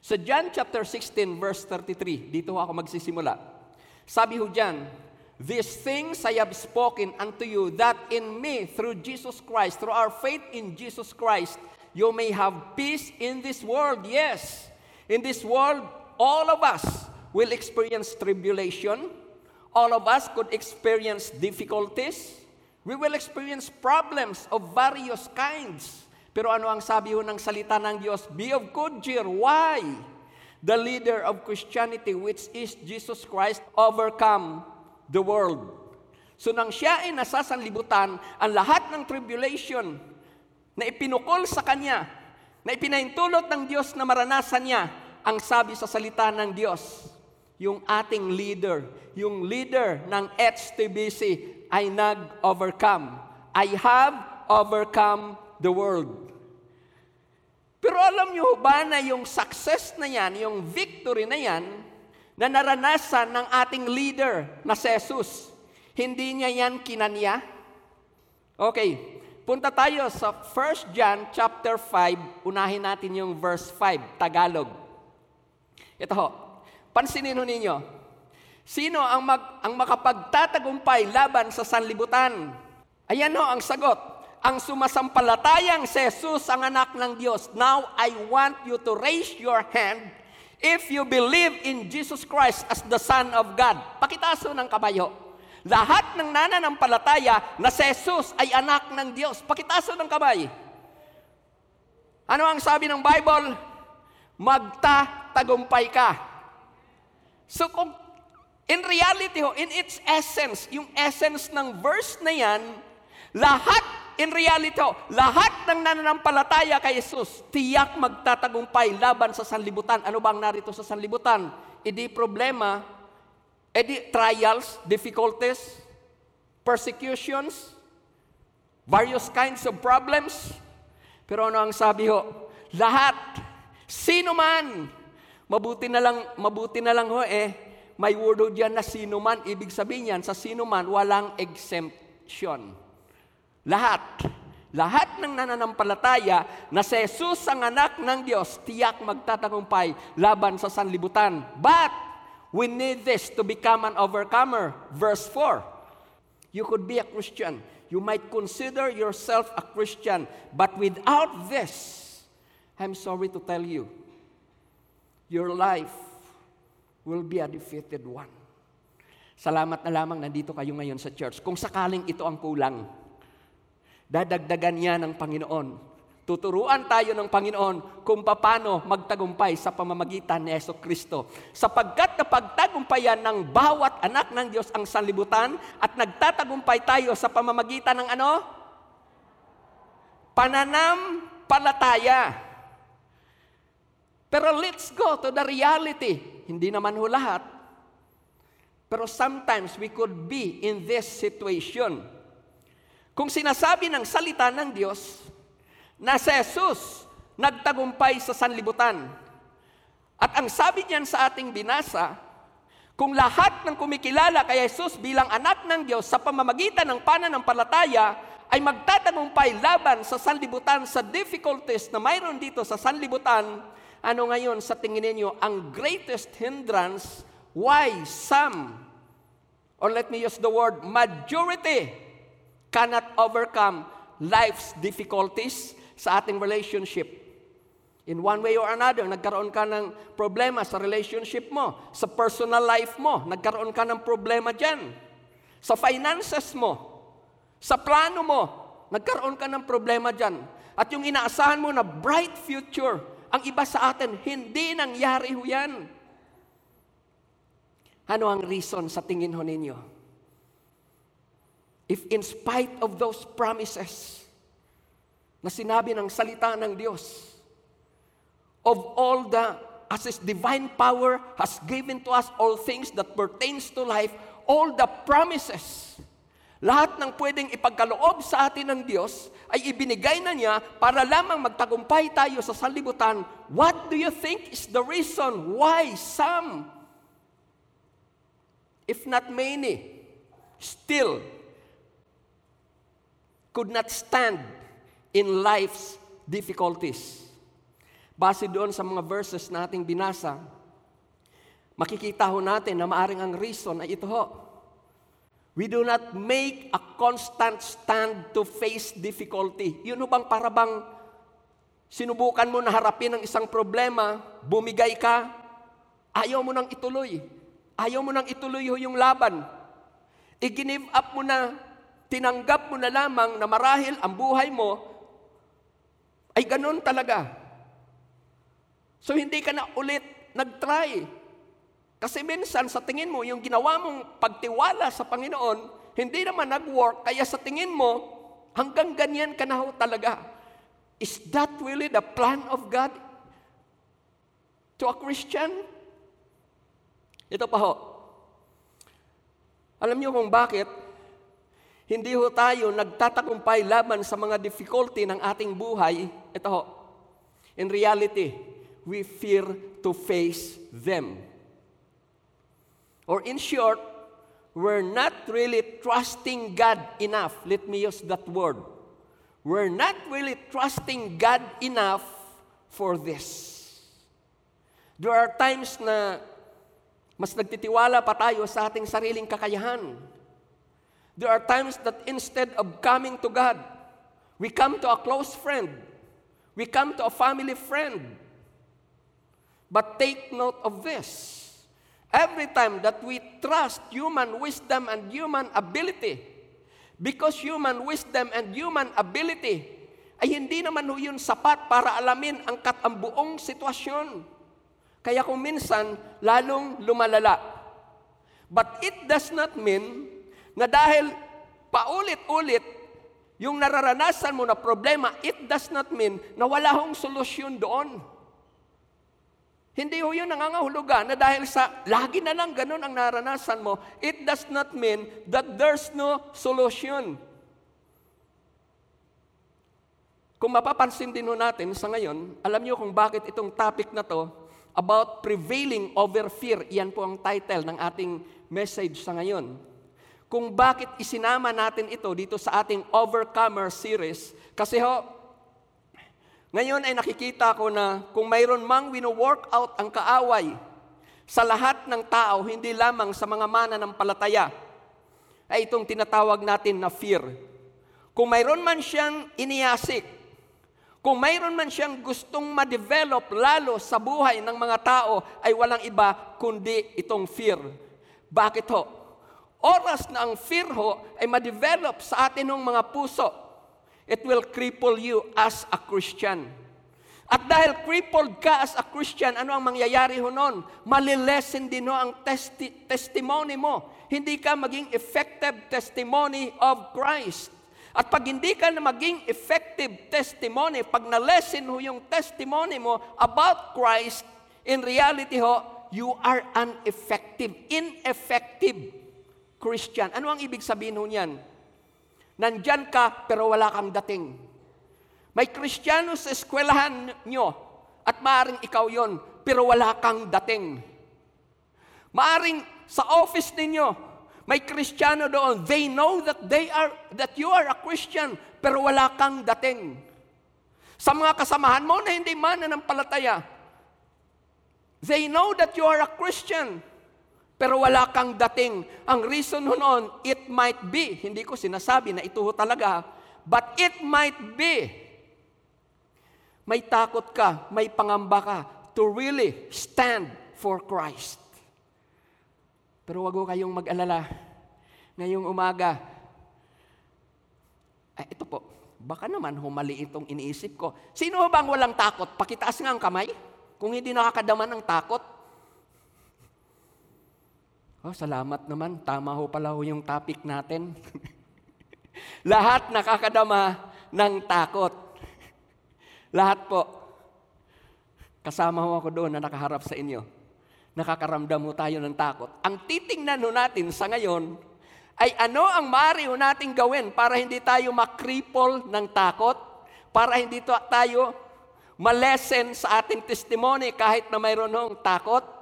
Sa John chapter 16 verse 33, dito ako magsisimula. Sabi ho dyan, These things I have spoken unto you, that in me, through Jesus Christ, through our faith in Jesus Christ, you may have peace in this world. Yes, in this world, all of us will experience tribulation. All of us could experience difficulties. We will experience problems of various kinds. Pero ano ang sabi ho ng salita ng Diyos? Be of good cheer. Why? The leader of Christianity, which is Jesus Christ, overcome the world. So nang siya ay nasasanlibutan, ang lahat ng tribulation na ipinukol sa kanya, na ipinaintulot ng Diyos na maranasan niya, ang sabi sa salita ng Diyos, yung ating leader, yung leader ng HTBC ay nag-overcome. I have overcome the world. Pero alam niyo ba na yung success na yan, yung victory na yan, na naranasan ng ating leader na si Jesus. Hindi niya yan kinanya? Okay, punta tayo sa 1 John chapter 5, unahin natin yung verse 5, Tagalog. Ito ho, pansinin ho ninyo, sino ang, mag, ang makapagtatagumpay laban sa sanlibutan? Ayan ho ang sagot, ang sumasampalatayang si Jesus ang anak ng Diyos. Now, I want you to raise your hand If you believe in Jesus Christ as the Son of God, pakitaso ng kabayo. Lahat ng nananampalataya na si Jesus ay anak ng Diyos. Pakitaso ng kamay. Ano ang sabi ng Bible? Magtatagumpay ka. So kung in reality, in its essence, yung essence ng verse na yan, lahat In reality, lahat ng nananampalataya kay Jesus, tiyak magtatagumpay laban sa sanlibutan. Ano ba ang narito sa sanlibutan? Edi problema, edi trials, difficulties, persecutions, various kinds of problems. Pero ano ang sabi ho? Lahat, sino man, mabuti na lang, mabuti na lang ho eh, may word ho dyan na sino man, ibig sabihin yan, sa sino man, walang exemption. Lahat. Lahat ng nananampalataya na si Jesus ang anak ng Diyos, tiyak magtatagumpay laban sa sanlibutan. But, we need this to become an overcomer. Verse 4. You could be a Christian. You might consider yourself a Christian. But without this, I'm sorry to tell you, your life will be a defeated one. Salamat na lamang nandito kayo ngayon sa church. Kung sakaling ito ang kulang, Dadagdagan niya ng Panginoon. Tuturuan tayo ng Panginoon kung paano magtagumpay sa pamamagitan ni Yeso Kristo. Sapagkat napagtagumpayan ng bawat anak ng Diyos ang sanlibutan at nagtatagumpay tayo sa pamamagitan ng ano? Pananampalataya. Pero let's go to the reality. Hindi naman ho lahat. Pero sometimes we could be in this situation kung sinasabi ng salita ng Diyos na si Jesus nagtagumpay sa sanlibutan. At ang sabi niyan sa ating binasa, kung lahat ng kumikilala kay Jesus bilang anak ng Diyos sa pamamagitan ng pananampalataya ay magtatagumpay laban sa sanlibutan sa difficulties na mayroon dito sa sanlibutan, ano ngayon sa tingin ninyo ang greatest hindrance why some, or let me use the word majority, cannot overcome life's difficulties sa ating relationship. In one way or another, nagkaroon ka ng problema sa relationship mo, sa personal life mo, nagkaroon ka ng problema dyan. Sa finances mo, sa plano mo, nagkaroon ka ng problema dyan. At yung inaasahan mo na bright future, ang iba sa atin, hindi nangyari ho yan. Ano ang reason sa tingin ho ninyo? If in spite of those promises na sinabi ng salita ng Diyos, of all the, as His divine power has given to us all things that pertains to life, all the promises, lahat ng pwedeng ipagkaloob sa atin ng Diyos ay ibinigay na niya para lamang magtagumpay tayo sa sanlibutan. What do you think is the reason why some, if not many, still could not stand in life's difficulties. base doon sa mga verses nating binasa, makikita ho natin na maaring ang reason ay ito ho. We do not make a constant stand to face difficulty. Yun ho bang para bang sinubukan mo na harapin ang isang problema, bumigay ka, ayaw mo nang ituloy. Ayaw mo nang ituloy ho yung laban. I-give up mo na, tinanggap mo na lamang na marahil ang buhay mo ay ganun talaga. So hindi ka na ulit nag-try. Kasi minsan sa tingin mo, yung ginawa mong pagtiwala sa Panginoon, hindi naman nag-work, kaya sa tingin mo, hanggang ganyan ka na ho talaga. Is that really the plan of God to a Christian? Ito pa ho. Alam niyo kung bakit hindi ho tayo nagtatagumpay laban sa mga difficulty ng ating buhay? Ito ho. In reality, we fear to face them. Or in short, we're not really trusting God enough. Let me use that word. We're not really trusting God enough for this. There are times na mas nagtitiwala pa tayo sa ating sariling kakayahan. There are times that instead of coming to God, we come to a close friend. We come to a family friend. But take note of this. Every time that we trust human wisdom and human ability, because human wisdom and human ability ay hindi naman ho yun sapat para alamin ang katambuong sitwasyon. Kaya kung minsan, lalong lumalala. But it does not mean na dahil paulit-ulit yung nararanasan mo na problema, it does not mean na wala hong solusyon doon. Hindi ho yun nangangahulugan na dahil sa lagi na lang ganun ang naranasan mo, it does not mean that there's no solution. Kung mapapansin din ho natin sa ngayon, alam niyo kung bakit itong topic na to, about prevailing over fear, yan po ang title ng ating message sa ngayon. Kung bakit isinama natin ito dito sa ating Overcomer series, kasi ho, ngayon ay nakikita ko na kung mayroon mang wino-work out ang kaaway sa lahat ng tao, hindi lamang sa mga mana ng palataya, ay itong tinatawag natin na fear. Kung mayroon man siyang iniasik, kung mayroon man siyang gustong ma-develop lalo sa buhay ng mga tao, ay walang iba kundi itong fear. Bakit ho? Oras na ang fear ho ay ma-develop sa atin ng mga puso, it will cripple you as a Christian. At dahil crippled ka as a Christian, ano ang mangyayari ho noon? Malilesen din ho ang testi- testimony mo. Hindi ka maging effective testimony of Christ. At pag hindi ka na maging effective testimony, pag nalesen ho yung testimony mo about Christ, in reality ho, you are an effective, ineffective Christian. Ano ang ibig sabihin ho niyan? Nandyan ka, pero wala kang dating. May kristyano sa eskwelahan nyo, at maaring ikaw yon, pero wala kang dating. Maaring sa office ninyo, may kristyano doon. They know that they are that you are a Christian, pero wala kang dating. Sa mga kasamahan mo na hindi mananampalataya, they know that you are a Christian, pero wala kang dating. Ang reason noon, it might be, hindi ko sinasabi na ito talaga, but it might be, may takot ka, may pangamba ka to really stand for Christ. Pero wag kayong mag-alala. Ngayong umaga, eh, ito po, baka naman humali itong iniisip ko. Sino bang walang takot? Pakitaas nga ang kamay. Kung hindi nakakadama ng takot, Oh, salamat naman. Tama ho pala ho yung topic natin. Lahat nakakadama ng takot. Lahat po. Kasama ho ako doon na nakaharap sa inyo. Nakakaramdam ho tayo ng takot. Ang titingnan ho natin sa ngayon ay ano ang maaari ho nating gawin para hindi tayo makripol ng takot, para hindi tayo malesen sa ating testimony kahit na mayroon hong takot,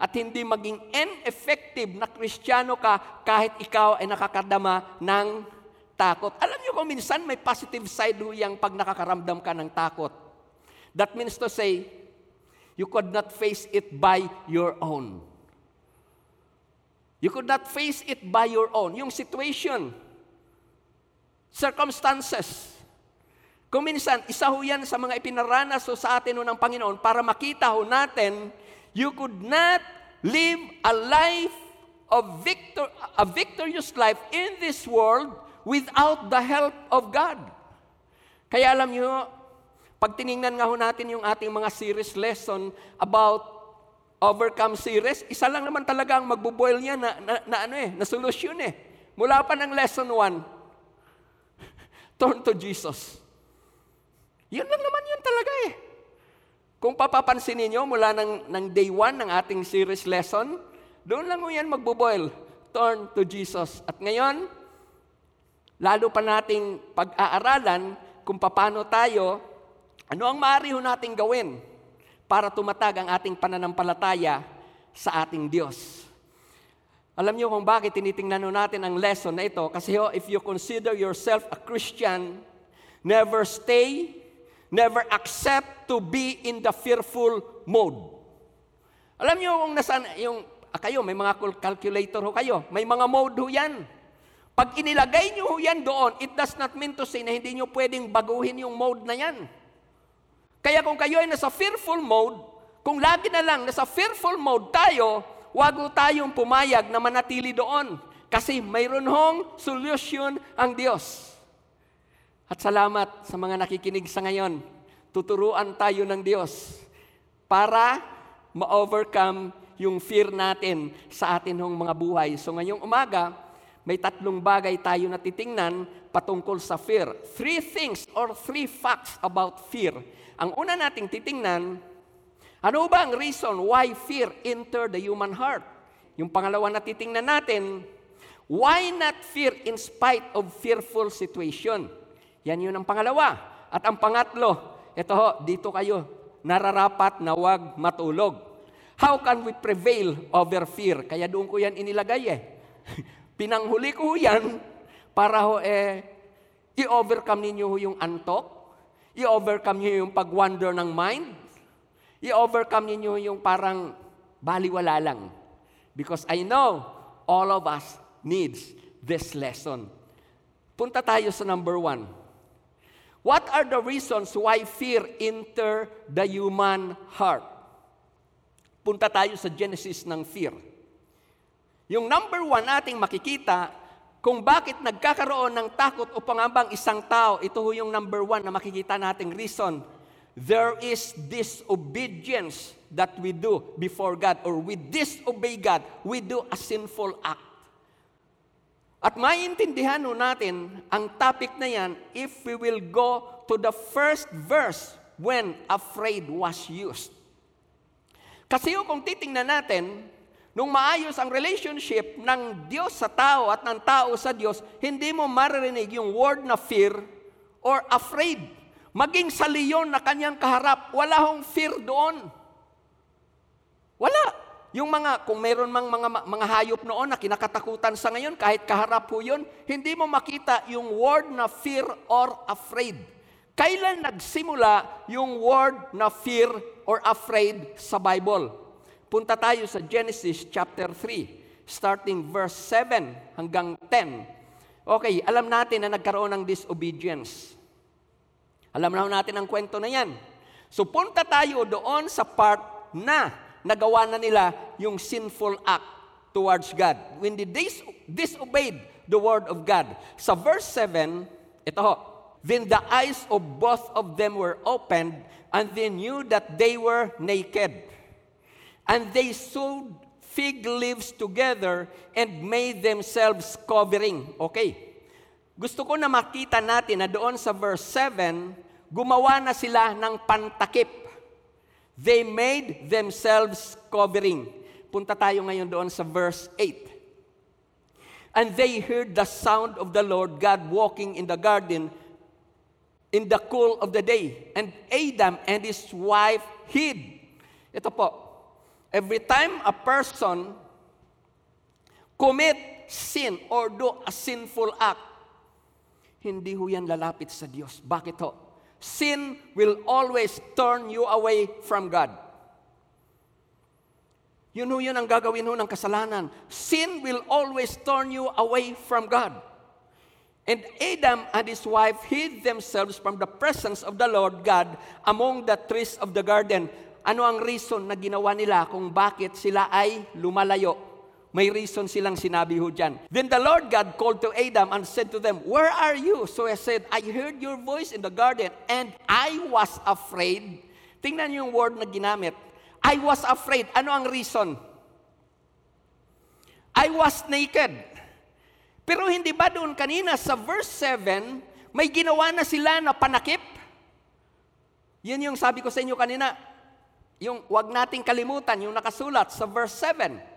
at hindi maging ineffective na kristyano ka kahit ikaw ay nakakadama ng takot. Alam niyo kung minsan may positive side ho yung pag nakakaramdam ka ng takot. That means to say, You could not face it by your own. You could not face it by your own. Yung situation, circumstances. Kung minsan, isa ho yan sa mga ipinaranas ho sa atin ho ng Panginoon para makita ho natin, you could not live a life of victor, a victorious life in this world without the help of God. Kaya alam niyo, pag tiningnan nga ho natin yung ating mga series lesson about overcome series, isa lang naman talaga ang magbuboil niya na, na, na ano eh, na solusyon eh. Mula pa ng lesson 1, turn to Jesus. Yun lang naman yun talaga eh. Kung papapansin ninyo mula ng, ng day 1 ng ating series lesson, doon lang yan magbuboil. Turn to Jesus. At ngayon, lalo pa nating pag-aaralan kung paano tayo ano ang maaari nating gawin para tumatag ang ating pananampalataya sa ating Diyos? Alam niyo kung bakit tinitingnan natin ang lesson na ito? Kasi ho, if you consider yourself a Christian, never stay, never accept to be in the fearful mode. Alam niyo kung nasaan, yung, ah, kayo, may mga calculator ho kayo, may mga mode ho yan. Pag inilagay niyo ho yan doon, it does not mean to say na hindi niyo pwedeng baguhin yung mode na yan. Kaya kung kayo ay nasa fearful mode, kung lagi na lang nasa fearful mode tayo, wag tayong pumayag na manatili doon. Kasi mayroon hong solusyon ang Diyos. At salamat sa mga nakikinig sa ngayon. Tuturuan tayo ng Diyos para ma-overcome yung fear natin sa atin hong mga buhay. So ngayong umaga, may tatlong bagay tayo na titingnan patungkol sa fear. Three things or three facts about fear ang una nating titingnan, ano ba ang reason why fear enter the human heart? Yung pangalawa na titingnan natin, why not fear in spite of fearful situation? Yan yun ang pangalawa. At ang pangatlo, ito ho, dito kayo, nararapat na wag matulog. How can we prevail over fear? Kaya doon ko yan inilagay eh. Pinanghuli ko yan para ho eh, i-overcome ninyo yung antok, I-overcome niyo yung pag-wander ng mind. I-overcome niyo yung parang baliwala lang. Because I know all of us needs this lesson. Punta tayo sa number one. What are the reasons why fear enter the human heart? Punta tayo sa genesis ng fear. Yung number one nating makikita kung bakit nagkakaroon ng takot o pangambang isang tao, ito ho yung number one na makikita nating reason. There is disobedience that we do before God or we disobey God, we do a sinful act. At maintindihan ho natin ang topic na yan if we will go to the first verse when afraid was used. Kasi kung titingnan natin, Nung maayos ang relationship ng Diyos sa tao at ng tao sa Diyos, hindi mo maririnig yung word na fear or afraid. Maging sa leon na kanyang kaharap, wala hong fear doon. Wala. Yung mga, kung meron mang mga, mga hayop noon na kinakatakutan sa ngayon, kahit kaharap po yun, hindi mo makita yung word na fear or afraid. Kailan nagsimula yung word na fear or afraid sa Bible? Punta tayo sa Genesis chapter 3, starting verse 7 hanggang 10. Okay, alam natin na nagkaroon ng disobedience. Alam na natin ang kwento na yan. So punta tayo doon sa part na nagawa na nila yung sinful act towards God. When they dis- disobeyed the word of God. Sa verse 7, ito ho, Then the eyes of both of them were opened, and they knew that they were naked. And they sewed fig leaves together and made themselves covering. Okay. Gusto ko na makita natin na doon sa verse 7, gumawa na sila ng pantakip. They made themselves covering. Punta tayo ngayon doon sa verse 8. And they heard the sound of the Lord God walking in the garden in the cool of the day. And Adam and his wife hid. Ito po, Every time a person commit sin or do a sinful act, hindi ho yan lalapit sa Diyos. Bakit ho? Sin will always turn you away from God. Yun ho yun ang gagawin ho ng kasalanan. Sin will always turn you away from God. And Adam and his wife hid themselves from the presence of the Lord God among the trees of the garden. Ano ang reason na ginawa nila kung bakit sila ay lumalayo? May reason silang sinabi ho dyan. Then the Lord God called to Adam and said to them, Where are you? So I said, I heard your voice in the garden and I was afraid. Tingnan yung word na ginamit. I was afraid. Ano ang reason? I was naked. Pero hindi ba doon kanina sa verse 7, may ginawa na sila na panakip? Yan yung sabi ko sa inyo kanina. Yung wag nating kalimutan, yung nakasulat sa verse 7.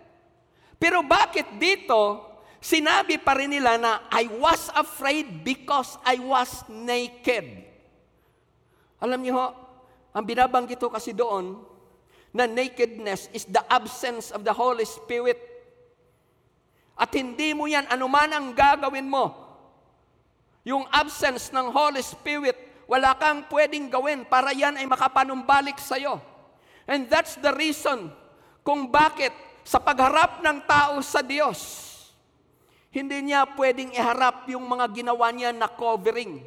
Pero bakit dito, sinabi pa rin nila na I was afraid because I was naked. Alam niyo ho, ang binabanggit ko kasi doon, na nakedness is the absence of the Holy Spirit at hindi mo yan, anuman ang gagawin mo. Yung absence ng Holy Spirit, wala kang pwedeng gawin para yan ay makapanumbalik sa'yo. And that's the reason kung bakit sa pagharap ng tao sa Diyos, hindi niya pwedeng iharap yung mga ginawa niya na covering.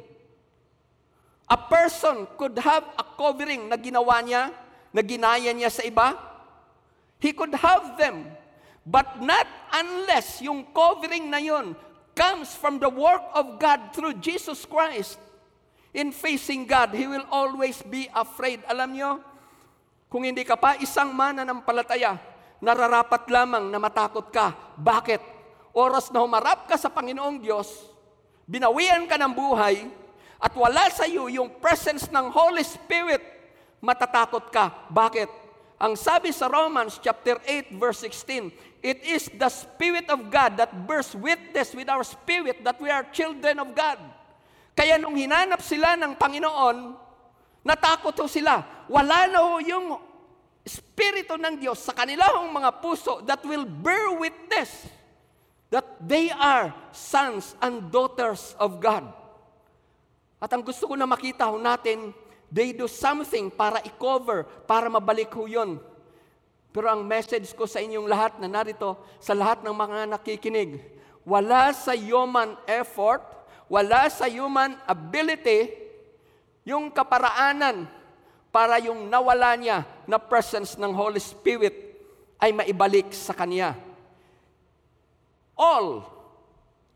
A person could have a covering na ginawa niya, na ginaya niya sa iba. He could have them But not unless yung covering na yun comes from the work of God through Jesus Christ. In facing God, He will always be afraid. Alam nyo, kung hindi ka pa isang mananampalataya, nararapat lamang na matakot ka. Bakit? Oras na humarap ka sa Panginoong Diyos, binawian ka ng buhay, at wala sa iyo yung presence ng Holy Spirit, matatakot ka. Bakit? Ang sabi sa Romans chapter 8 verse 16, It is the Spirit of God that bears witness with our spirit that we are children of God. Kaya nung hinanap sila ng Panginoon, natakot ho sila. Wala na ho yung Espiritu ng Diyos sa kanilang mga puso that will bear witness that they are sons and daughters of God. At ang gusto ko na makita ho natin, they do something para i-cover, para mabalik ho yun pero ang message ko sa inyong lahat na narito, sa lahat ng mga nakikinig, wala sa human effort, wala sa human ability, yung kaparaanan para yung nawala niya na presence ng Holy Spirit ay maibalik sa Kanya. All,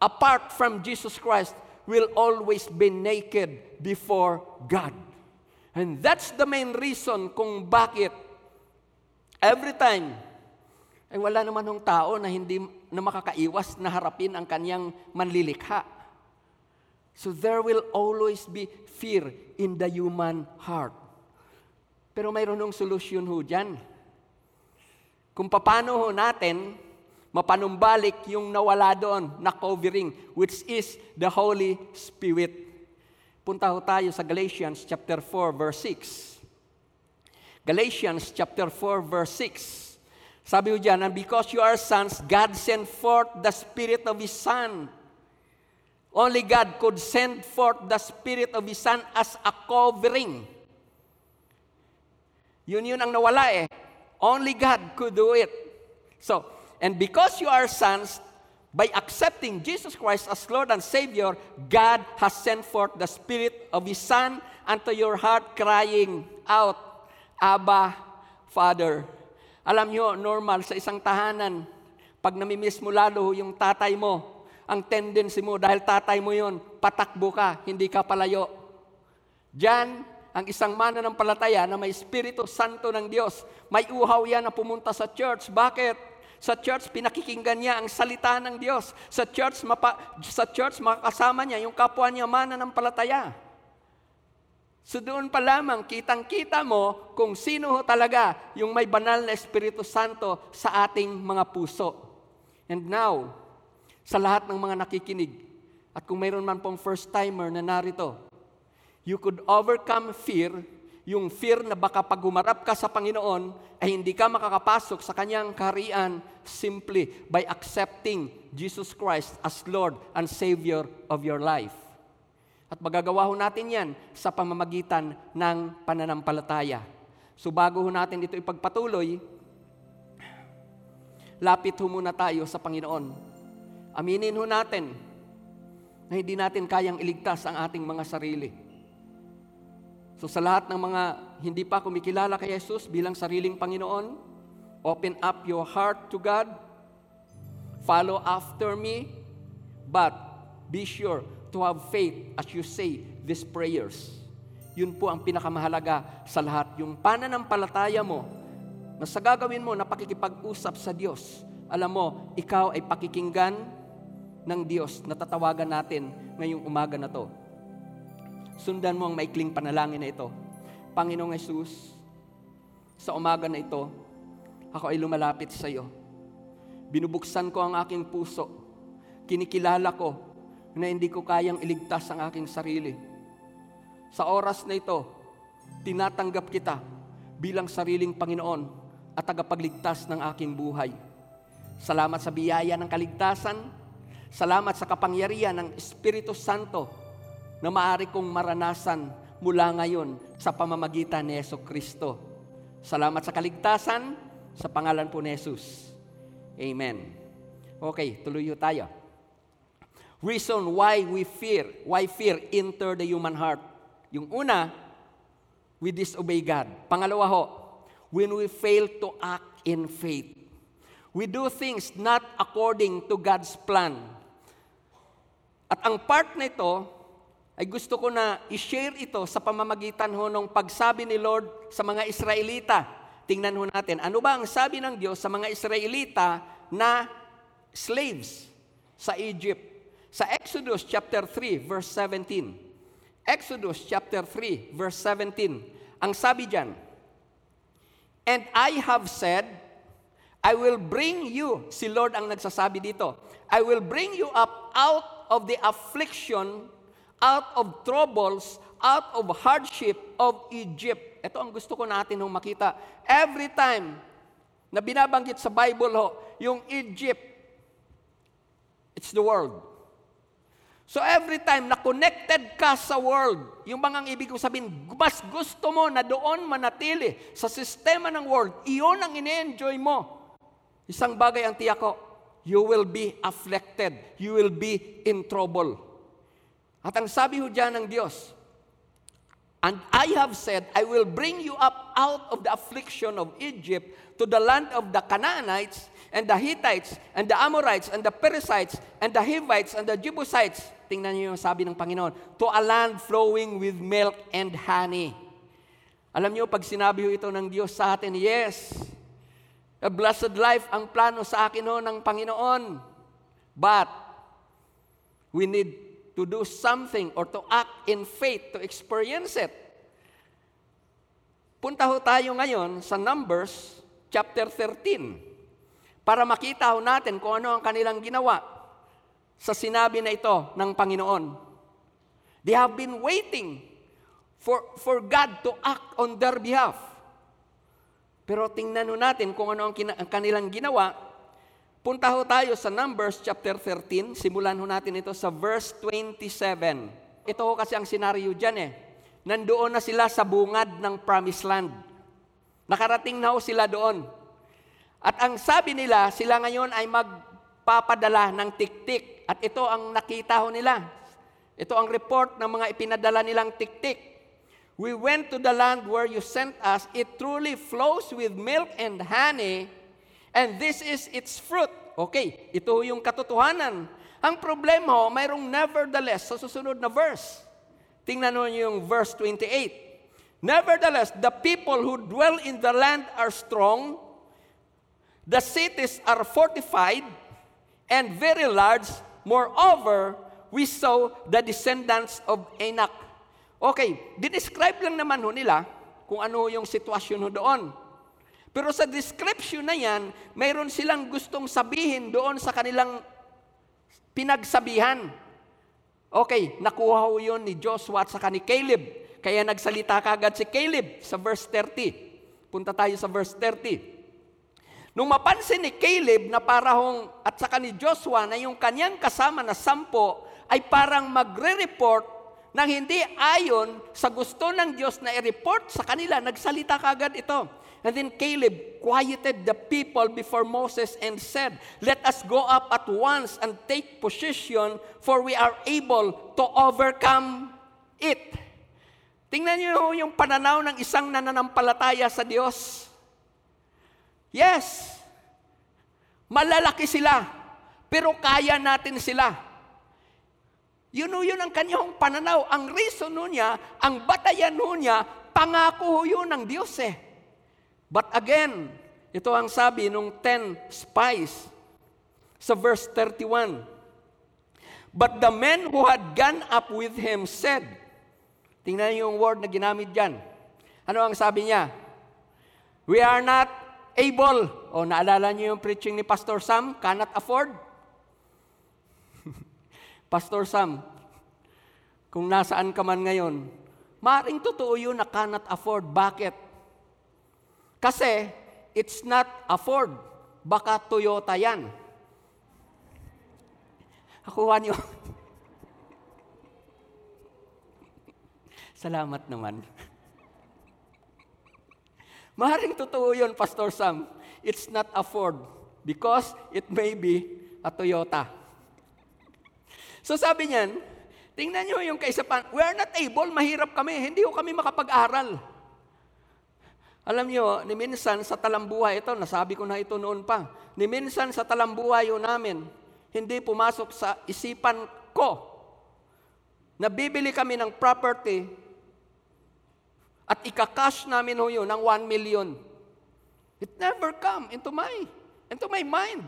apart from Jesus Christ, will always be naked before God. And that's the main reason kung bakit Every time, ay wala naman ng tao na hindi na makakaiwas na harapin ang kanyang manlilikha. So there will always be fear in the human heart. Pero mayroon ng solusyon ho dyan. Kung paano ho natin mapanumbalik yung nawala doon na covering, which is the Holy Spirit. Punta ho tayo sa Galatians chapter 4, verse 6. Galatians chapter 4 verse 6. Sabi ko dyan, and because you are sons, God sent forth the Spirit of His Son. Only God could send forth the Spirit of His Son as a covering. Yun yun ang nawala eh. Only God could do it. So, and because you are sons, by accepting Jesus Christ as Lord and Savior, God has sent forth the Spirit of His Son unto your heart, crying out, Abba, Father. Alam nyo, normal sa isang tahanan, pag namimiss mo lalo yung tatay mo, ang tendency mo, dahil tatay mo yon, patakbo ka, hindi ka palayo. Diyan, ang isang mana ng palataya na may Espiritu Santo ng Diyos, may uhaw yan na pumunta sa church. Bakit? Sa church, pinakikinggan niya ang salita ng Diyos. Sa church, mapa, sa church makakasama niya yung kapwa niya mana ng palataya. So doon pa lamang, kitang-kita mo kung sino talaga yung may banal na Espiritu Santo sa ating mga puso. And now, sa lahat ng mga nakikinig, at kung mayroon man pong first-timer na narito, you could overcome fear, yung fear na baka pag humarap ka sa Panginoon, ay hindi ka makakapasok sa kanyang kaharian simply by accepting Jesus Christ as Lord and Savior of your life. At magagawa ho natin yan sa pamamagitan ng pananampalataya. So bago ho natin ito ipagpatuloy, lapit ho muna tayo sa Panginoon. Aminin ho natin na hindi natin kayang iligtas ang ating mga sarili. So sa lahat ng mga hindi pa kumikilala kay Jesus bilang sariling Panginoon, open up your heart to God, follow after me, but be sure to have faith as you say these prayers. Yun po ang pinakamahalaga sa lahat. Yung pananampalataya mo, na sa gagawin mo na pakikipag-usap sa Diyos, alam mo, ikaw ay pakikinggan ng Diyos na tatawagan natin ngayong umaga na to. Sundan mo ang maikling panalangin na ito. Panginoong Yesus, sa umaga na ito, ako ay lumalapit sa iyo. Binubuksan ko ang aking puso. Kinikilala ko na hindi ko kayang iligtas ang aking sarili. Sa oras na ito, tinatanggap kita bilang sariling Panginoon at tagapagligtas ng aking buhay. Salamat sa biyaya ng kaligtasan. Salamat sa kapangyarihan ng Espiritu Santo na maaari kong maranasan mula ngayon sa pamamagitan ni Yeso Kristo. Salamat sa kaligtasan sa pangalan po ni Jesus. Amen. Okay, tuloy tayo. Reason why we fear, why fear enter the human heart. Yung una, we disobey God. Pangalawa ho, when we fail to act in faith. We do things not according to God's plan. At ang part na ito, ay gusto ko na i-share ito sa pamamagitan ho ng pagsabi ni Lord sa mga Israelita. Tingnan ho natin, ano ba ang sabi ng Diyos sa mga Israelita na slaves sa Egypt? Sa Exodus chapter 3 verse 17. Exodus chapter 3 verse 17. Ang sabi diyan, And I have said, I will bring you, si Lord ang nagsasabi dito, I will bring you up out of the affliction, out of troubles, out of hardship of Egypt. Ito ang gusto ko natin nung makita. Every time na binabanggit sa Bible ho, yung Egypt, it's the world. So every time na connected ka sa world, yung mga ibig kong sabihin, mas gusto mo na doon manatili sa sistema ng world, iyon ang ine-enjoy mo. Isang bagay ang tiyak ko, you will be afflicted. You will be in trouble. At ang sabi ho dyan ng Diyos, And I have said, I will bring you up out of the affliction of Egypt to the land of the Canaanites and the Hittites and the Amorites and the Perizzites and the Hivites and the Jebusites tingnan niyo yung sabi ng Panginoon, to a land flowing with milk and honey. Alam niyo, pag sinabi ito ng Diyos sa atin, yes, a blessed life ang plano sa akin ho ng Panginoon. But, we need to do something or to act in faith to experience it. Punta ho tayo ngayon sa Numbers chapter 13 para makita ho natin kung ano ang kanilang ginawa sa sinabi na ito ng Panginoon. They have been waiting for, for God to act on their behalf. Pero tingnan ho natin kung ano ang, kina, ang kanilang ginawa. Punta ho tayo sa Numbers chapter 13. Simulan ho natin ito sa verse 27. Ito ho kasi ang senaryo dyan eh. Nandoon na sila sa bungad ng promised land. Nakarating na ho sila doon. At ang sabi nila, sila ngayon ay magpapadala ng tiktik at ito ang nakita ho nila. Ito ang report ng mga ipinadala nilang tiktik. We went to the land where you sent us. It truly flows with milk and honey, and this is its fruit. Okay, ito yung katotohanan. Ang problema ho, mayroong nevertheless sa susunod na verse. Tingnan mo yung verse 28. Nevertheless, the people who dwell in the land are strong, the cities are fortified, and very large, Moreover, we saw the descendants of Enoch. Okay, dinescribe lang naman ho nila kung ano yung sitwasyon ho doon. Pero sa description na yan, mayroon silang gustong sabihin doon sa kanilang pinagsabihan. Okay, nakuha ho yun ni Joshua at saka ni Caleb. Kaya nagsalita kagad si Caleb sa verse 30. Punta tayo sa verse 30. Nung mapansin ni Caleb na parang at saka ni Joshua na yung kanyang kasama na sampo ay parang magre-report nang hindi ayon sa gusto ng Diyos na i-report sa kanila, nagsalita kagad ito. And then Caleb quieted the people before Moses and said, Let us go up at once and take position, for we are able to overcome it. Tingnan niyo yung pananaw ng isang nananampalataya sa Diyos. Yes, malalaki sila, pero kaya natin sila. Yun yun ang kanyang pananaw. Ang reason no niya, ang batayan no niya, pangako yun ng Diyos eh. But again, ito ang sabi nung 10 spies sa verse 31. But the men who had gone up with him said, tingnan niyo yung word na ginamit dyan. Ano ang sabi niya? We are not able. O naalala niyo yung preaching ni Pastor Sam, cannot afford? Pastor Sam, kung nasaan ka man ngayon, maring totoo yun na cannot afford. Bakit? Kasi, it's not a Ford. Baka Toyota yan. Akuha niyo. Salamat naman. Maharing totoo yun, Pastor Sam. It's not a Ford because it may be a Toyota. So sabi niyan, tingnan niyo yung kaisapan, we are not able, mahirap kami, hindi ko kami makapag-aral. Alam niyo, ni minsan sa talambuhay, ito, nasabi ko na ito noon pa, ni minsan sa talambuhay namin, hindi pumasok sa isipan ko na bibili kami ng property at ikakash namin ho yun ng 1 million. It never come into my, into my mind.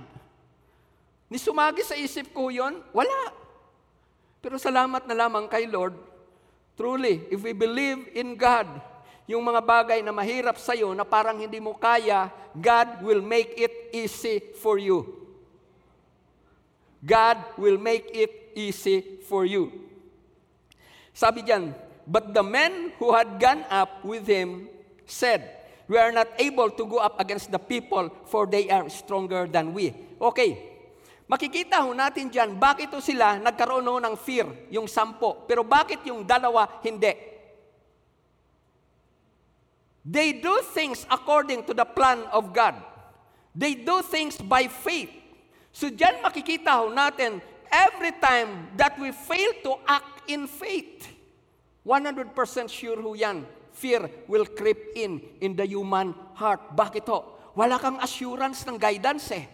Ni sumagi sa isip ko yon, wala. Pero salamat na lamang kay Lord, truly, if we believe in God, yung mga bagay na mahirap sa iyo na parang hindi mo kaya, God will make it easy for you. God will make it easy for you. Sabi diyan, but the men who had gone up with him said, We are not able to go up against the people for they are stronger than we. Okay, Makikita ho natin dyan, bakit to sila nagkaroon ho ng fear, yung sampo. Pero bakit yung dalawa hindi? They do things according to the plan of God. They do things by faith. So diyan makikita ho natin, every time that we fail to act in faith, 100% sure ho yan, fear will creep in in the human heart. Bakit ho? Wala kang assurance ng guidance eh.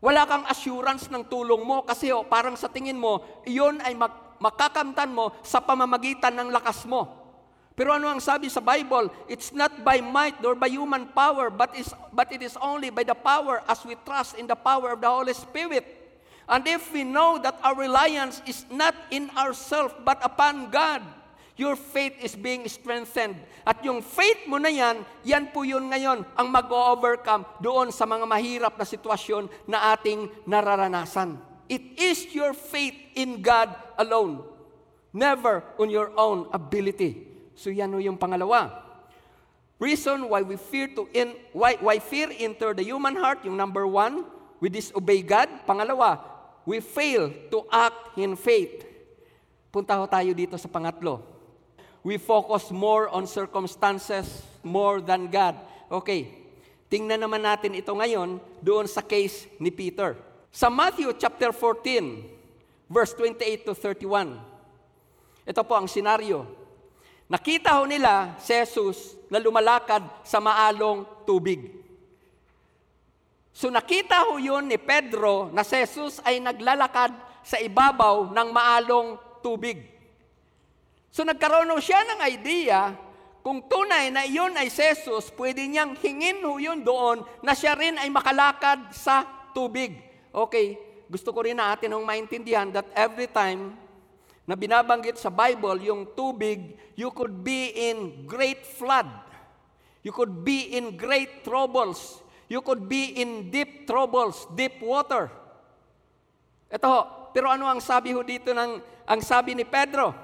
Wala kang assurance ng tulong mo kasi ho, parang sa tingin mo, iyon ay mak- makakamtan mo sa pamamagitan ng lakas mo. Pero ano ang sabi sa Bible? It's not by might nor by human power, but, is, but it is only by the power as we trust in the power of the Holy Spirit. And if we know that our reliance is not in ourselves, but upon God, your faith is being strengthened. At yung faith mo na yan, yan po yun ngayon ang mag-overcome doon sa mga mahirap na sitwasyon na ating nararanasan. It is your faith in God alone, never on your own ability. So yan yung pangalawa. Reason why we fear to in, why, why fear enter the human heart, yung number one, we disobey God. Pangalawa, we fail to act in faith. Punta ho tayo dito sa pangatlo. We focus more on circumstances more than God. Okay, tingnan naman natin ito ngayon doon sa case ni Peter. Sa Matthew chapter 14, verse 28 to 31. Ito po ang senaryo. Nakita ho nila si Jesus na lumalakad sa maalong tubig. So nakita ho yun ni Pedro na si Jesus ay naglalakad sa ibabaw ng maalong tubig. So nagkaroon ho siya ng idea kung tunay na iyon ay si Jesus, pwede niyang hingin ho yun doon na siya rin ay makalakad sa tubig. Okay, gusto ko rin na atin hong maintindihan that every time na binabanggit sa Bible, yung tubig, you could be in great flood. You could be in great troubles. You could be in deep troubles, deep water. Ito, pero ano ang sabi ho dito ng, ang sabi ni Pedro?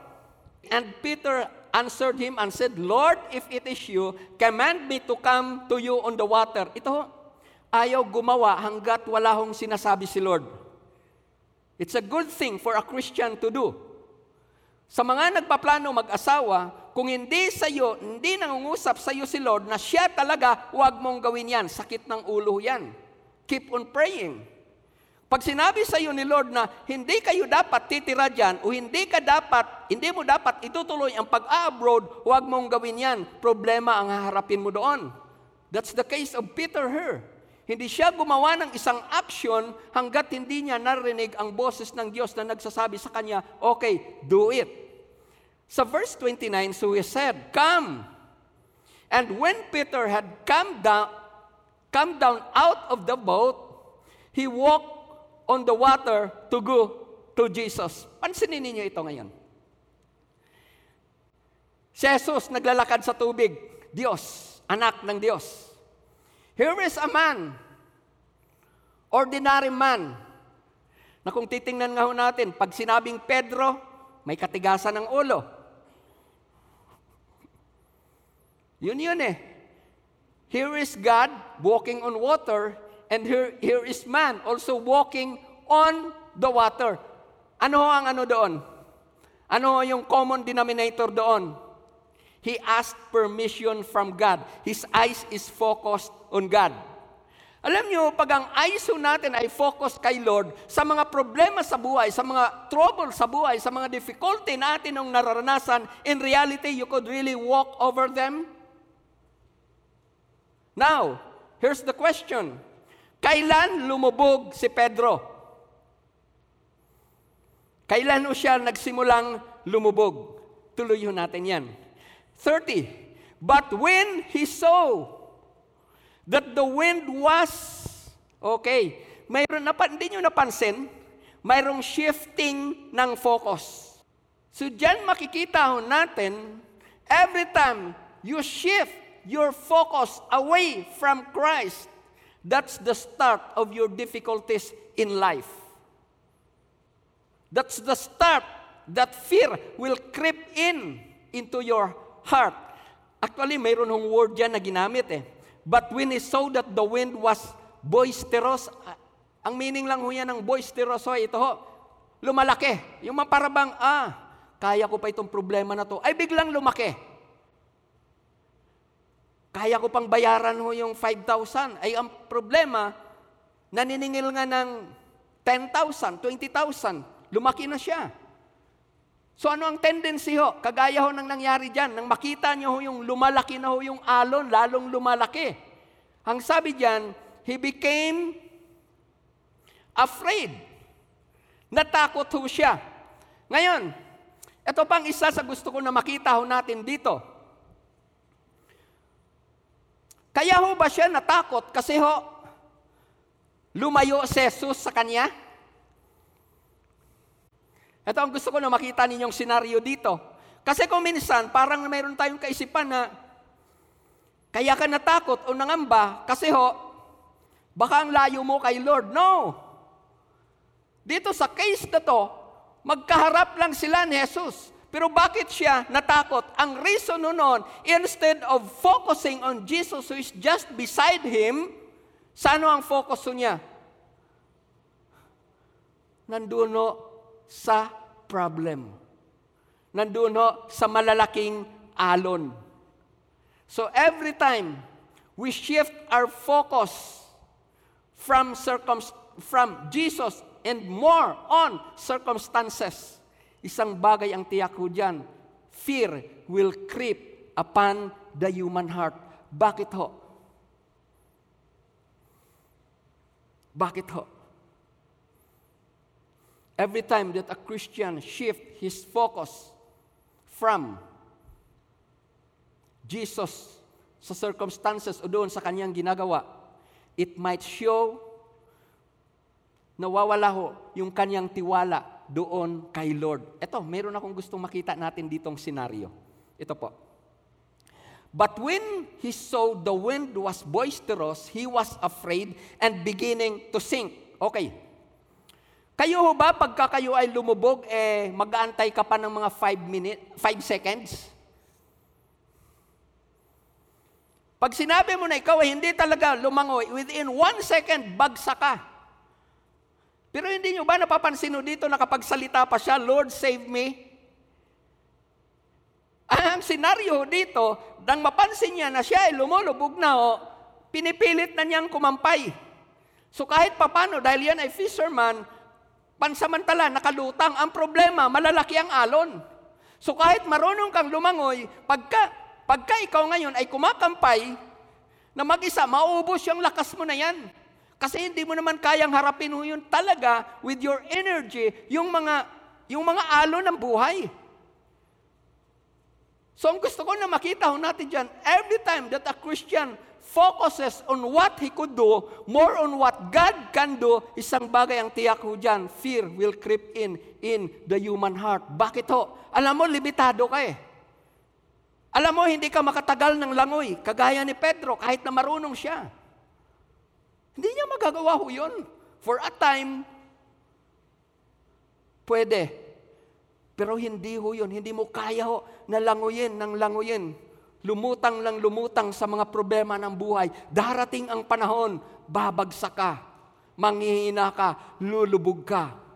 And Peter answered him and said, Lord, if it is you, command me to come to you on the water. Ito, ayaw gumawa hanggat wala hong sinasabi si Lord. It's a good thing for a Christian to do. Sa mga nagpaplano mag-asawa, kung hindi sa iyo, hindi nangungusap sa iyo si Lord na siya talaga, huwag mong gawin yan. Sakit ng ulo yan. Keep on praying. Pag sinabi sa iyo ni Lord na hindi kayo dapat titira dyan o hindi ka dapat, hindi mo dapat itutuloy ang pag-abroad, huwag mong gawin yan. Problema ang haharapin mo doon. That's the case of Peter here. Hindi siya gumawa ng isang action hanggat hindi niya narinig ang boses ng Diyos na nagsasabi sa kanya, okay, do it. Sa verse 29, so he said, Come. And when Peter had come down, come down out of the boat, he walked on the water to go to Jesus. Pansinin ninyo ito ngayon. Si Jesus naglalakad sa tubig. Diyos, anak ng Diyos. Here is a man, ordinary man, na kung titingnan nga ho natin, pag sinabing Pedro, may katigasan ng ulo. Yun yun eh. Here is God walking on water, and here, here is man also walking on the water. Ano ho ang ano doon? Ano yung common denominator doon? He asked permission from God. His eyes is focused on God. Alam nyo, pag ang eyes natin ay focus kay Lord sa mga problema sa buhay, sa mga trouble sa buhay, sa mga difficulty natin nung nararanasan, in reality, you could really walk over them. Now, here's the question. Kailan lumubog si Pedro? Kailan o siya nagsimulang lumubog? Tuloy natin yan. 30. But when he saw that the wind was, okay, mayroon, napa, hindi nyo napansin, mayroong shifting ng focus. So dyan makikita natin, every time you shift your focus away from Christ, that's the start of your difficulties in life. That's the start that fear will creep in into your heart. Actually, mayroon hong word dyan na ginamit eh. But when he saw that the wind was boisterous, ang meaning lang ho yan ng boisterous ho, ito ho, lumalaki. Yung maparabang, ah, kaya ko pa itong problema na to, ay biglang lumaki. Kaya ko pang bayaran ho yung 5,000. Ay ang problema, naniningil nga ng 10,000, 20,000. Lumaki na siya. So ano ang tendency ho? Kagaya ho nang nangyari dyan, nang makita nyo ho yung lumalaki na ho yung alon, lalong lumalaki. Ang sabi dyan, he became afraid. Natakot ho siya. Ngayon, ito pang isa sa gusto ko na makita ho natin dito. Kaya ho ba siya natakot kasi ho, lumayo si Jesus sa kanya? Ito ang gusto ko na makita ninyong senaryo dito. Kasi kung minsan, parang mayroon tayong kaisipan na kaya ka natakot o nangamba kasi ho, baka ang layo mo kay Lord. No! Dito sa case na to, magkaharap lang sila ni Jesus. Pero bakit siya natakot? Ang reason noon, instead of focusing on Jesus who is just beside him, sa ano ang focus niya? Nandun no, sa problem. Nandun ho, sa malalaking alon. So every time we shift our focus from circum from Jesus and more on circumstances, isang bagay ang tiyak ko dyan, fear will creep upon the human heart. Bakit ho? Bakit ho? Every time that a Christian shift his focus from Jesus sa circumstances o doon sa kanyang ginagawa, it might show nawawala ho yung kanyang tiwala doon kay Lord. Ito, meron akong gustong makita natin ditong senaryo. Ito po. But when he saw the wind was boisterous, he was afraid and beginning to sink. Okay, kayo ho ba, pagka kayo ay lumubog, eh, mag-aantay ka pa ng mga 5 minutes, 5 seconds? Pag sinabi mo na ikaw ay hindi talaga lumangoy, within 1 second, bagsa ka. Pero hindi nyo ba napapansin no dito na kapag salita pa siya, Lord, save me? Ang senaryo dito, nang mapansin niya na siya ay lumulubog na, o, pinipilit na niyang kumampay. So kahit papano, dahil yan ay fisherman, pansamantala, nakalutang. Ang problema, malalaki ang alon. So kahit marunong kang lumangoy, pagka, pagka ikaw ngayon ay kumakampay, na mag-isa, maubos yung lakas mo na yan. Kasi hindi mo naman kayang harapin mo yun talaga with your energy, yung mga, yung mga alon ng buhay. So ang gusto ko na makita ho natin dyan, every time that a Christian focuses on what he could do, more on what God can do, isang bagay ang tiyak ho dyan, fear will creep in in the human heart. Bakit ho? Alam mo, limitado ka eh. Alam mo, hindi ka makatagal ng langoy, kagaya ni Pedro, kahit na marunong siya. Hindi niya magagawa ho yun. For a time, pwede. Pero hindi ho yun. Hindi mo kaya ho na languyin ng languyin. Lumutang lang lumutang sa mga problema ng buhay. Darating ang panahon, babagsak ka, manghihina ka, lulubog ka.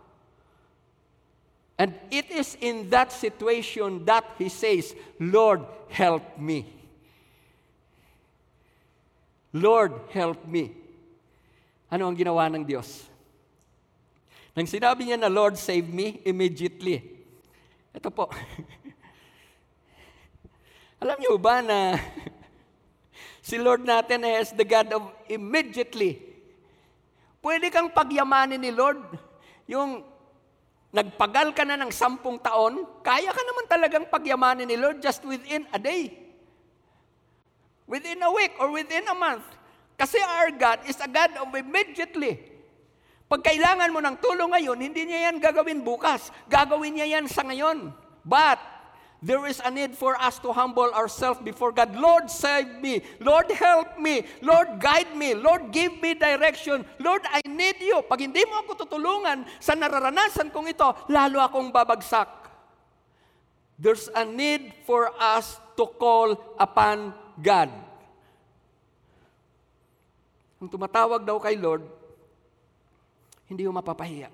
And it is in that situation that he says, Lord, help me. Lord, help me. Ano ang ginawa ng Diyos? Nang sinabi niya na, Lord, save me, immediately, ito po. Alam niyo ba na si Lord natin is the God of immediately. Pwede kang pagyamanin ni Lord. Yung nagpagal ka na ng sampung taon, kaya ka naman talagang pagyamanin ni Lord just within a day. Within a week or within a month. Kasi our God is a God of immediately. Pag kailangan mo ng tulong ngayon, hindi niya yan gagawin bukas. Gagawin niya yan sa ngayon. But, there is a need for us to humble ourselves before God. Lord, save me. Lord, help me. Lord, guide me. Lord, give me direction. Lord, I need you. Pag hindi mo ako tutulungan sa nararanasan kong ito, lalo akong babagsak. There's a need for us to call upon God. Ang tumatawag daw kay Lord, hindi mo mapapahiya.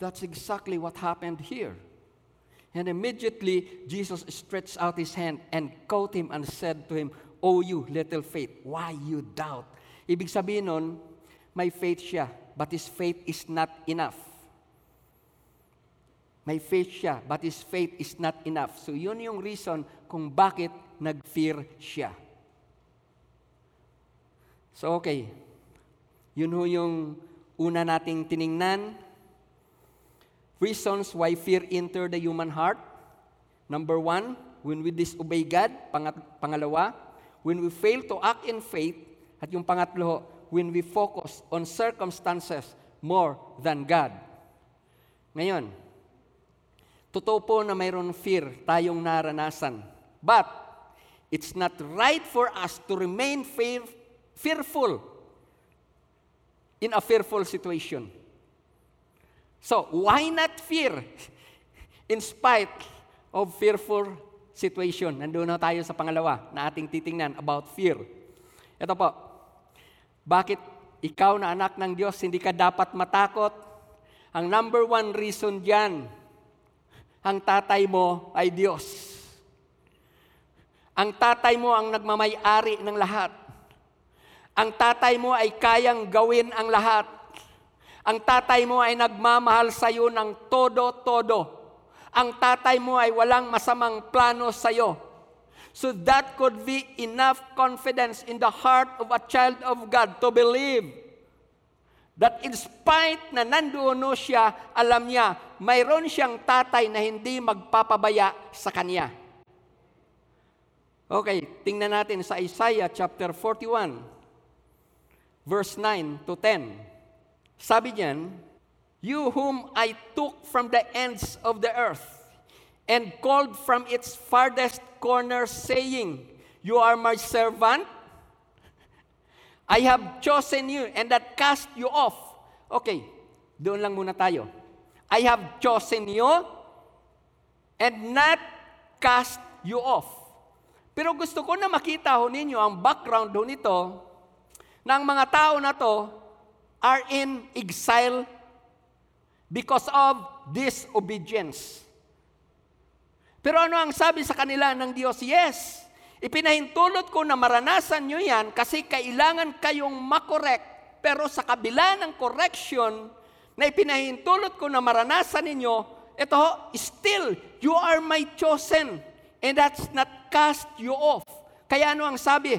That's exactly what happened here. And immediately, Jesus stretched out his hand and caught him and said to him, O you little faith, why you doubt? Ibig sabihin nun, may faith siya, but his faith is not enough. May faith siya, but his faith is not enough. So yun yung reason kung bakit nag-fear siya. So okay, yun ho yung una nating tiningnan. Reasons why fear enter the human heart. Number one, when we disobey God. Pangat, pangalawa, when we fail to act in faith. At yung pangatlo, when we focus on circumstances more than God. Ngayon, totoo po na mayroon fear tayong naranasan. But, it's not right for us to remain fear, fearful in a fearful situation. So, why not fear in spite of fearful situation? Nandun na tayo sa pangalawa na ating titingnan about fear. Ito po, bakit ikaw na anak ng Diyos, hindi ka dapat matakot? Ang number one reason dyan, ang tatay mo ay Diyos. Ang tatay mo ang nagmamay-ari ng lahat. Ang tatay mo ay kayang gawin ang lahat. Ang tatay mo ay nagmamahal sa iyo ng todo-todo. Ang tatay mo ay walang masamang plano sa iyo. So that could be enough confidence in the heart of a child of God to believe that in spite na nandoon siya, alam niya, mayroon siyang tatay na hindi magpapabaya sa kanya. Okay, tingnan natin sa Isaiah chapter 41 verse 9 to 10. Sabi niyan, You whom I took from the ends of the earth and called from its farthest corners, saying, You are my servant. I have chosen you and that cast you off. Okay, doon lang muna tayo. I have chosen you and not cast you off. Pero gusto ko na makita ho ninyo ang background ho nito ng mga tao na to are in exile because of disobedience. Pero ano ang sabi sa kanila ng Diyos? Yes, ipinahintulot ko na maranasan nyo yan kasi kailangan kayong makorek. Pero sa kabila ng correction na ipinahintulot ko na maranasan ninyo, ito, still, you are my chosen. And that's not cast you off. Kaya ano ang sabi?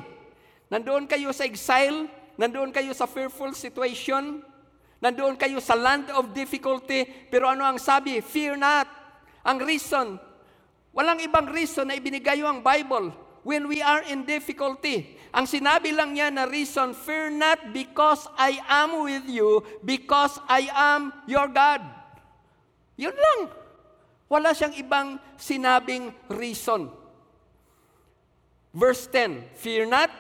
Nandoon kayo sa exile, nandoon kayo sa fearful situation, nandoon kayo sa land of difficulty, pero ano ang sabi? Fear not. Ang reason, walang ibang reason na ibinigay ang Bible when we are in difficulty. Ang sinabi lang niya na reason, fear not because I am with you, because I am your God. Yun lang. Wala siyang ibang sinabing reason. Verse 10, Fear not,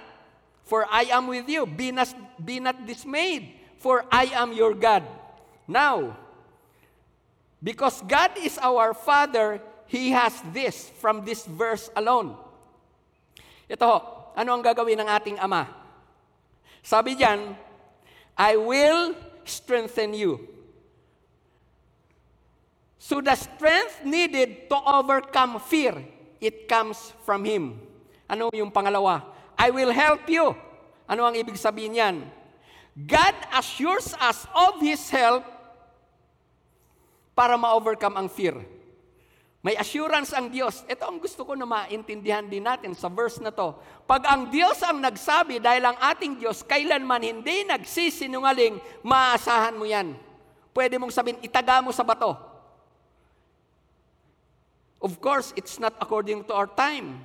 for I am with you. Be not, be not dismayed, for I am your God. Now, because God is our Father, He has this from this verse alone. Ito, ano ang gagawin ng ating Ama? Sabi diyan, I will strengthen you. So the strength needed to overcome fear, it comes from Him. Ano yung pangalawa? I will help you. Ano ang ibig sabihin niyan? God assures us of His help para ma-overcome ang fear. May assurance ang Diyos. Ito ang gusto ko na maintindihan din natin sa verse na to. Pag ang Diyos ang nagsabi dahil ang ating Diyos kailanman hindi nagsisinungaling, maasahan mo yan. Pwede mong sabihin, itaga mo sa bato. Of course, it's not according to our time.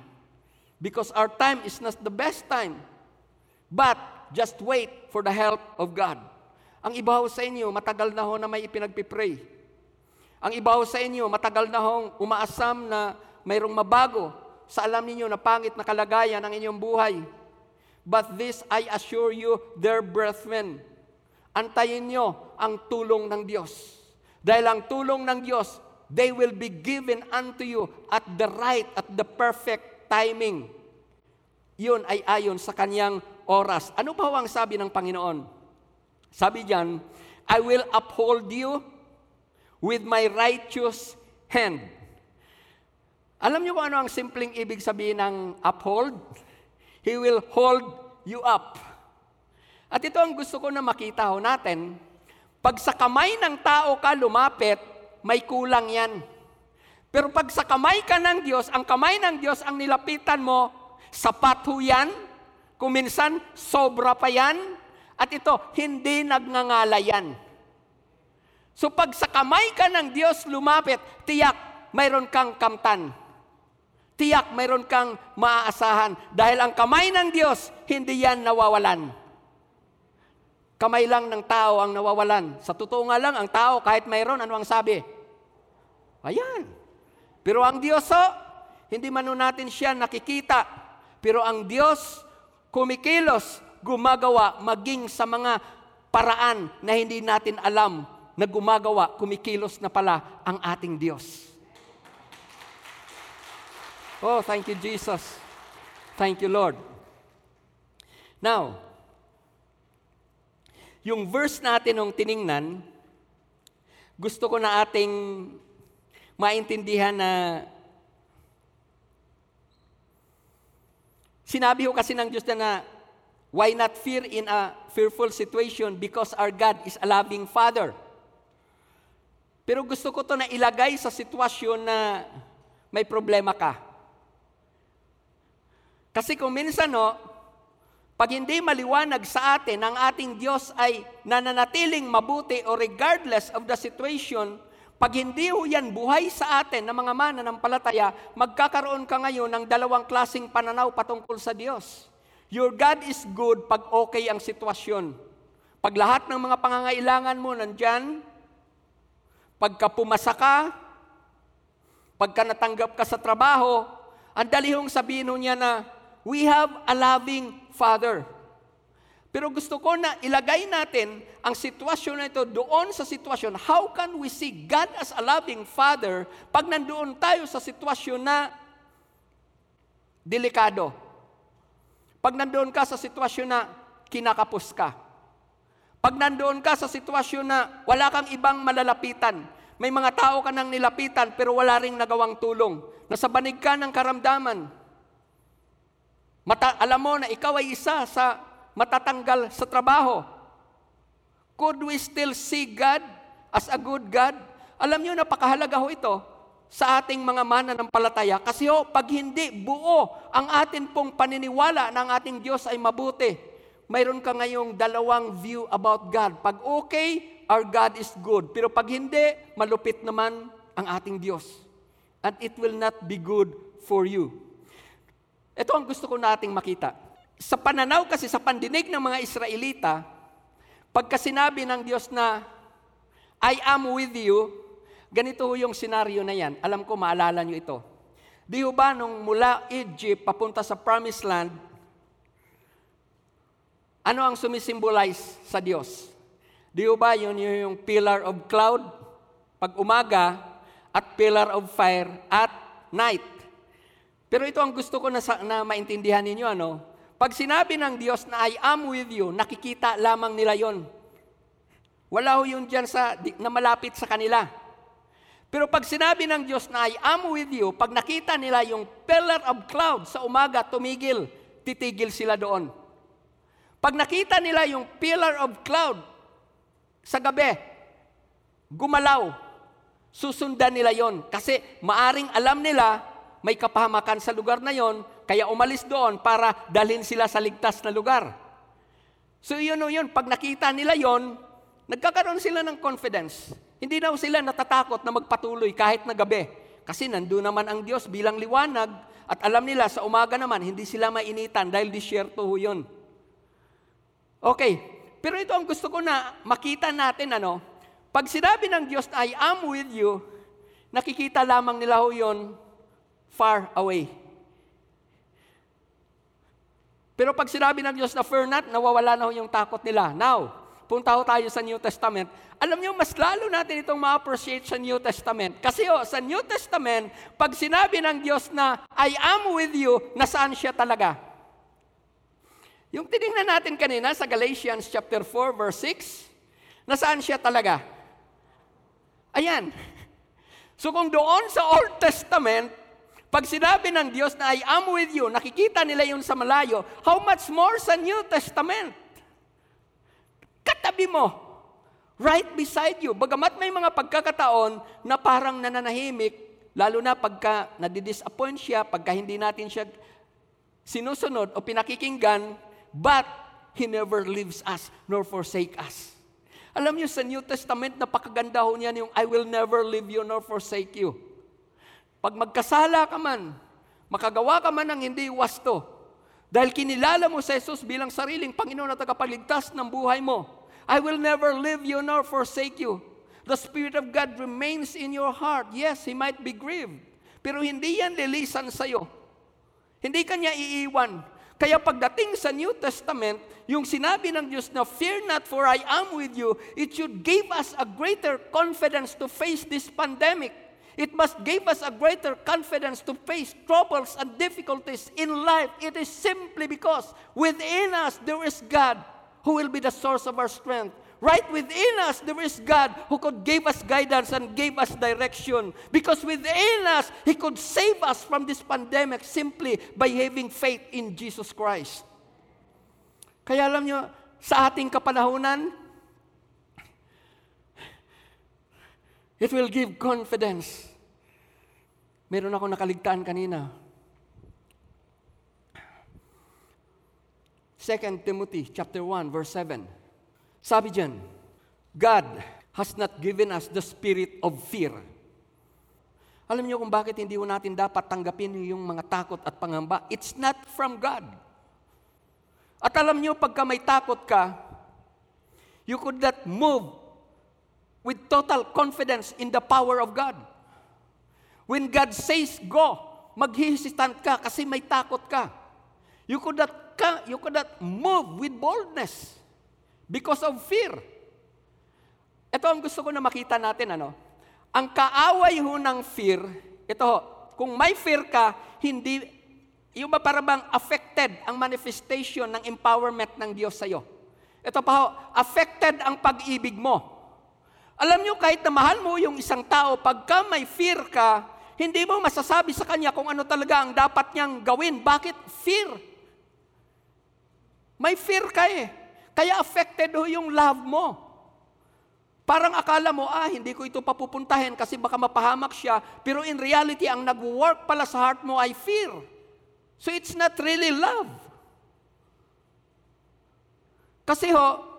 Because our time is not the best time. But, just wait for the help of God. Ang ibaw sa inyo, matagal na ho na may ipinagpipray. Ang ibaw sa inyo, matagal na hong umaasam na mayroong mabago sa alam ninyo na pangit na kalagayan ng inyong buhay. But this I assure you, dear brethren, antayin nyo ang tulong ng Diyos. Dahil ang tulong ng Diyos, they will be given unto you at the right, at the perfect timing. Yun ay ayon sa kanyang oras. Ano ba ang sabi ng Panginoon? Sabi diyan, I will uphold you with my righteous hand. Alam niyo kung ano ang simpleng ibig sabihin ng uphold? He will hold you up. At ito ang gusto ko na makita ho natin. Pag sa kamay ng tao ka lumapit, may kulang yan. Pero pag sa kamay ka ng Diyos, ang kamay ng Diyos ang nilapitan mo, sapat ho yan. Kuminsan, sobra pa yan. At ito, hindi nagngangalay yan. So pag sa kamay ka ng Diyos lumapit, tiyak mayroon kang kamtan. Tiyak mayroon kang maaasahan. Dahil ang kamay ng Diyos, hindi yan nawawalan. Kamay lang ng tao ang nawawalan. Sa totoo nga lang, ang tao kahit mayroon, ano ang sabi? Ayan. Pero ang Diyos, oh, hindi man natin siya nakikita. Pero ang Diyos, kumikilos, gumagawa, maging sa mga paraan na hindi natin alam na gumagawa, kumikilos na pala ang ating Diyos. Oh, thank you, Jesus. Thank you, Lord. Now, yung verse natin nung tiningnan, gusto ko na ating maintindihan na sinabi ko kasi ng Diyos na, na why not fear in a fearful situation because our God is a loving Father. Pero gusto ko to na ilagay sa sitwasyon na may problema ka. Kasi kung minsan, no, pag hindi maliwanag sa atin ang ating Diyos ay nananatiling mabuti o regardless of the situation, pag hindi ho yan buhay sa atin ng mga mananampalataya, magkakaroon ka ngayon ng dalawang klasing pananaw patungkol sa Diyos. Your God is good pag okay ang sitwasyon. Pag lahat ng mga pangangailangan mo nandyan, pagka pumasa ka, pagka natanggap ka sa trabaho, ang dalihong sabihin niya na, we have a loving Father. Pero gusto ko na ilagay natin ang sitwasyon na ito doon sa sitwasyon. How can we see God as a loving Father pag nandoon tayo sa sitwasyon na delikado? Pag nandoon ka sa sitwasyon na kinakapos ka. Pag nandoon ka sa sitwasyon na wala kang ibang malalapitan. May mga tao ka nang nilapitan pero wala ring nagawang tulong. Nasa banig ka ng karamdaman. Mata, alam mo na ikaw ay isa sa matatanggal sa trabaho. Could we still see God as a good God? Alam niyo, napakahalaga ho ito sa ating mga mananampalataya. Kasi ho, pag hindi buo ang atin pong paniniwala ang ating Diyos ay mabuti, mayroon ka ngayong dalawang view about God. Pag okay, our God is good. Pero pag hindi, malupit naman ang ating Diyos. And it will not be good for you. Ito ang gusto ko nating makita. Sa pananaw kasi, sa pandinig ng mga Israelita, pagka sinabi ng Diyos na, I am with you, ganito yung senaryo na yan. Alam ko, maalala nyo ito. Di ba nung mula Egypt papunta sa Promised Land, ano ang sumisimbolize sa Diyos? Di ba yun yung pillar of cloud pag umaga at pillar of fire at night? Pero ito ang gusto ko na, na maintindihan ninyo, ano? Pag sinabi ng Diyos na I am with you, nakikita lamang nila yon. Wala ho yun dyan sa, na malapit sa kanila. Pero pag sinabi ng Diyos na I am with you, pag nakita nila yung pillar of cloud sa umaga, tumigil, titigil sila doon. Pag nakita nila yung pillar of cloud sa gabi, gumalaw, susundan nila yon Kasi maaring alam nila, may kapahamakan sa lugar na yon, kaya umalis doon para dalhin sila sa ligtas na lugar. So yun o yun, pag nakita nila yon Nagkakaroon sila ng confidence. Hindi na sila natatakot na magpatuloy kahit na gabi. Kasi nandun naman ang Diyos bilang liwanag at alam nila sa umaga naman, hindi sila mainitan dahil disyerto ho yun. Okay, pero ito ang gusto ko na makita natin, ano, pag sinabi ng Diyos I am with you, nakikita lamang nila ho yun far away. Pero pag sinabi ng Diyos na fear not, nawawala na ho yung takot nila. Now, punta ho tayo sa New Testament, alam niyo, mas lalo natin itong ma-appreciate sa New Testament. Kasi oh, sa New Testament, pag sinabi ng Diyos na, I am with you, nasaan siya talaga? Yung tinignan natin kanina sa Galatians chapter 4, verse 6, nasaan siya talaga? Ayan. So kung doon sa Old Testament, pag sinabi ng Diyos na I am with you, nakikita nila yun sa malayo, how much more sa New Testament? Katabi mo. Right beside you. Bagamat may mga pagkakataon na parang nananahimik, lalo na pagka nadidisappoint siya, pagka hindi natin siya sinusunod o pinakikinggan, but He never leaves us nor forsake us. Alam niyo sa New Testament, napakaganda ho niyan yung I will never leave you nor forsake you. Pag magkasala ka man, makagawa ka man ng hindi wasto, dahil kinilala mo sa Jesus bilang sariling Panginoon at tagapagligtas ng buhay mo, I will never leave you nor forsake you. The Spirit of God remains in your heart. Yes, He might be grieved. Pero hindi yan lilisan sa'yo. Hindi kanya iiwan. Kaya pagdating sa New Testament, yung sinabi ng Diyos na, Fear not for I am with you, it should give us a greater confidence to face this pandemic. It must give us a greater confidence to face troubles and difficulties in life. It is simply because within us there is God who will be the source of our strength. Right within us, there is God who could give us guidance and give us direction. Because within us, He could save us from this pandemic simply by having faith in Jesus Christ. Kaya alam nyo, sa ating kapanahunan, It will give confidence. Meron ako nakaligtaan kanina. 2 Timothy chapter 1 verse 7. Sabi diyan, God has not given us the spirit of fear. Alam niyo kung bakit hindi ko natin dapat tanggapin yung mga takot at pangamba? It's not from God. At alam niyo, pagka may takot ka, you could not move with total confidence in the power of God. When God says go, maghihisitant ka kasi may takot ka. You could not, you could not move with boldness because of fear. Ito ang gusto ko na makita natin, ano? Ang kaaway ho ng fear, ito ho, kung may fear ka, hindi, yung ba para bang affected ang manifestation ng empowerment ng Diyos sa'yo? Ito pa ho, affected ang pag-ibig mo. Alam nyo, kahit na mahal mo yung isang tao, pagka may fear ka, hindi mo masasabi sa kanya kung ano talaga ang dapat niyang gawin. Bakit? Fear. May fear ka eh. Kaya affected ho yung love mo. Parang akala mo, ah, hindi ko ito papupuntahin kasi baka mapahamak siya. Pero in reality, ang nag-work pala sa heart mo ay fear. So it's not really love. Kasi ho,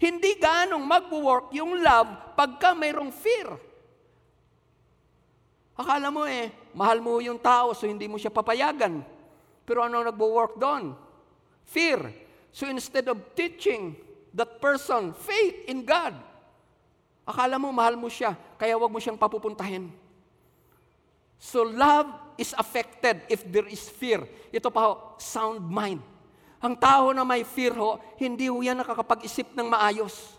hindi ganong mag-work yung love pagka mayroong fear. Akala mo eh, mahal mo yung tao so hindi mo siya papayagan. Pero ano nagbo-work doon? Fear. So instead of teaching that person faith in God, akala mo mahal mo siya, kaya wag mo siyang papupuntahin. So love is affected if there is fear. Ito pa sound mind. Ang tao na may fear ho, hindi ho yan nakakapag-isip ng maayos.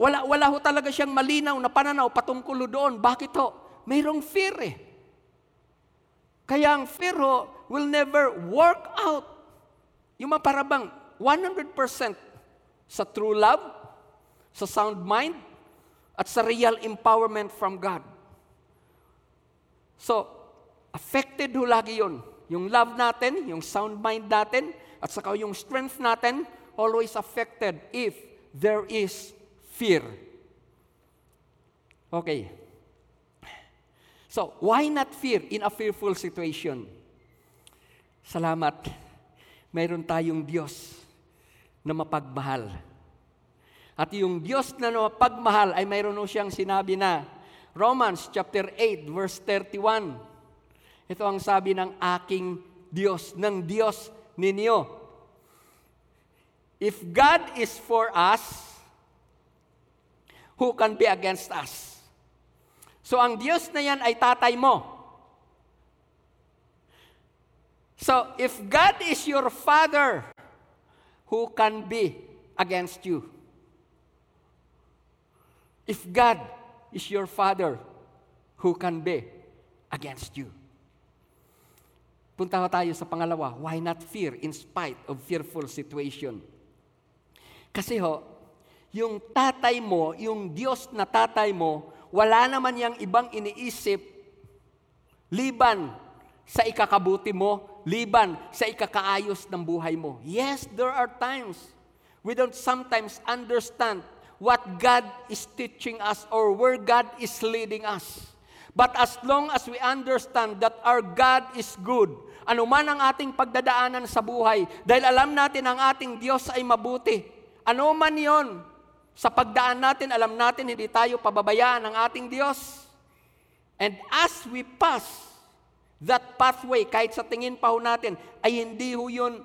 Wala, wala ho talaga siyang malinaw na pananaw patungkol doon. Bakit ho? Mayroong fear eh. Kaya ang fear ho will never work out. Yung mga parabang 100% sa true love, sa sound mind, at sa real empowerment from God. So, affected ho lagi yon yung love natin, yung sound mind natin, at saka yung strength natin, always affected if there is fear. Okay. So, why not fear in a fearful situation? Salamat. Mayroon tayong Diyos na mapagmahal. At yung Diyos na mapagmahal ay mayroon siyang sinabi na Romans chapter 8 verse 31. Ito ang sabi ng aking Diyos, ng Diyos ninyo. If God is for us, who can be against us? So ang Diyos na yan ay tatay mo. So if God is your father, who can be against you? If God is your father, who can be against you? Punta tayo sa pangalawa, why not fear in spite of fearful situation? Kasi ho, yung tatay mo, yung Diyos na tatay mo, wala naman yang ibang iniisip liban sa ikakabuti mo, liban sa ikakaayos ng buhay mo. Yes, there are times we don't sometimes understand what God is teaching us or where God is leading us. But as long as we understand that our God is good, ano man ang ating pagdadaanan sa buhay, dahil alam natin ang ating Diyos ay mabuti. Ano man yon, sa pagdaan natin, alam natin hindi tayo pababayaan ng ating Diyos. And as we pass that pathway, kahit sa tingin pa ho natin, ay hindi ho yun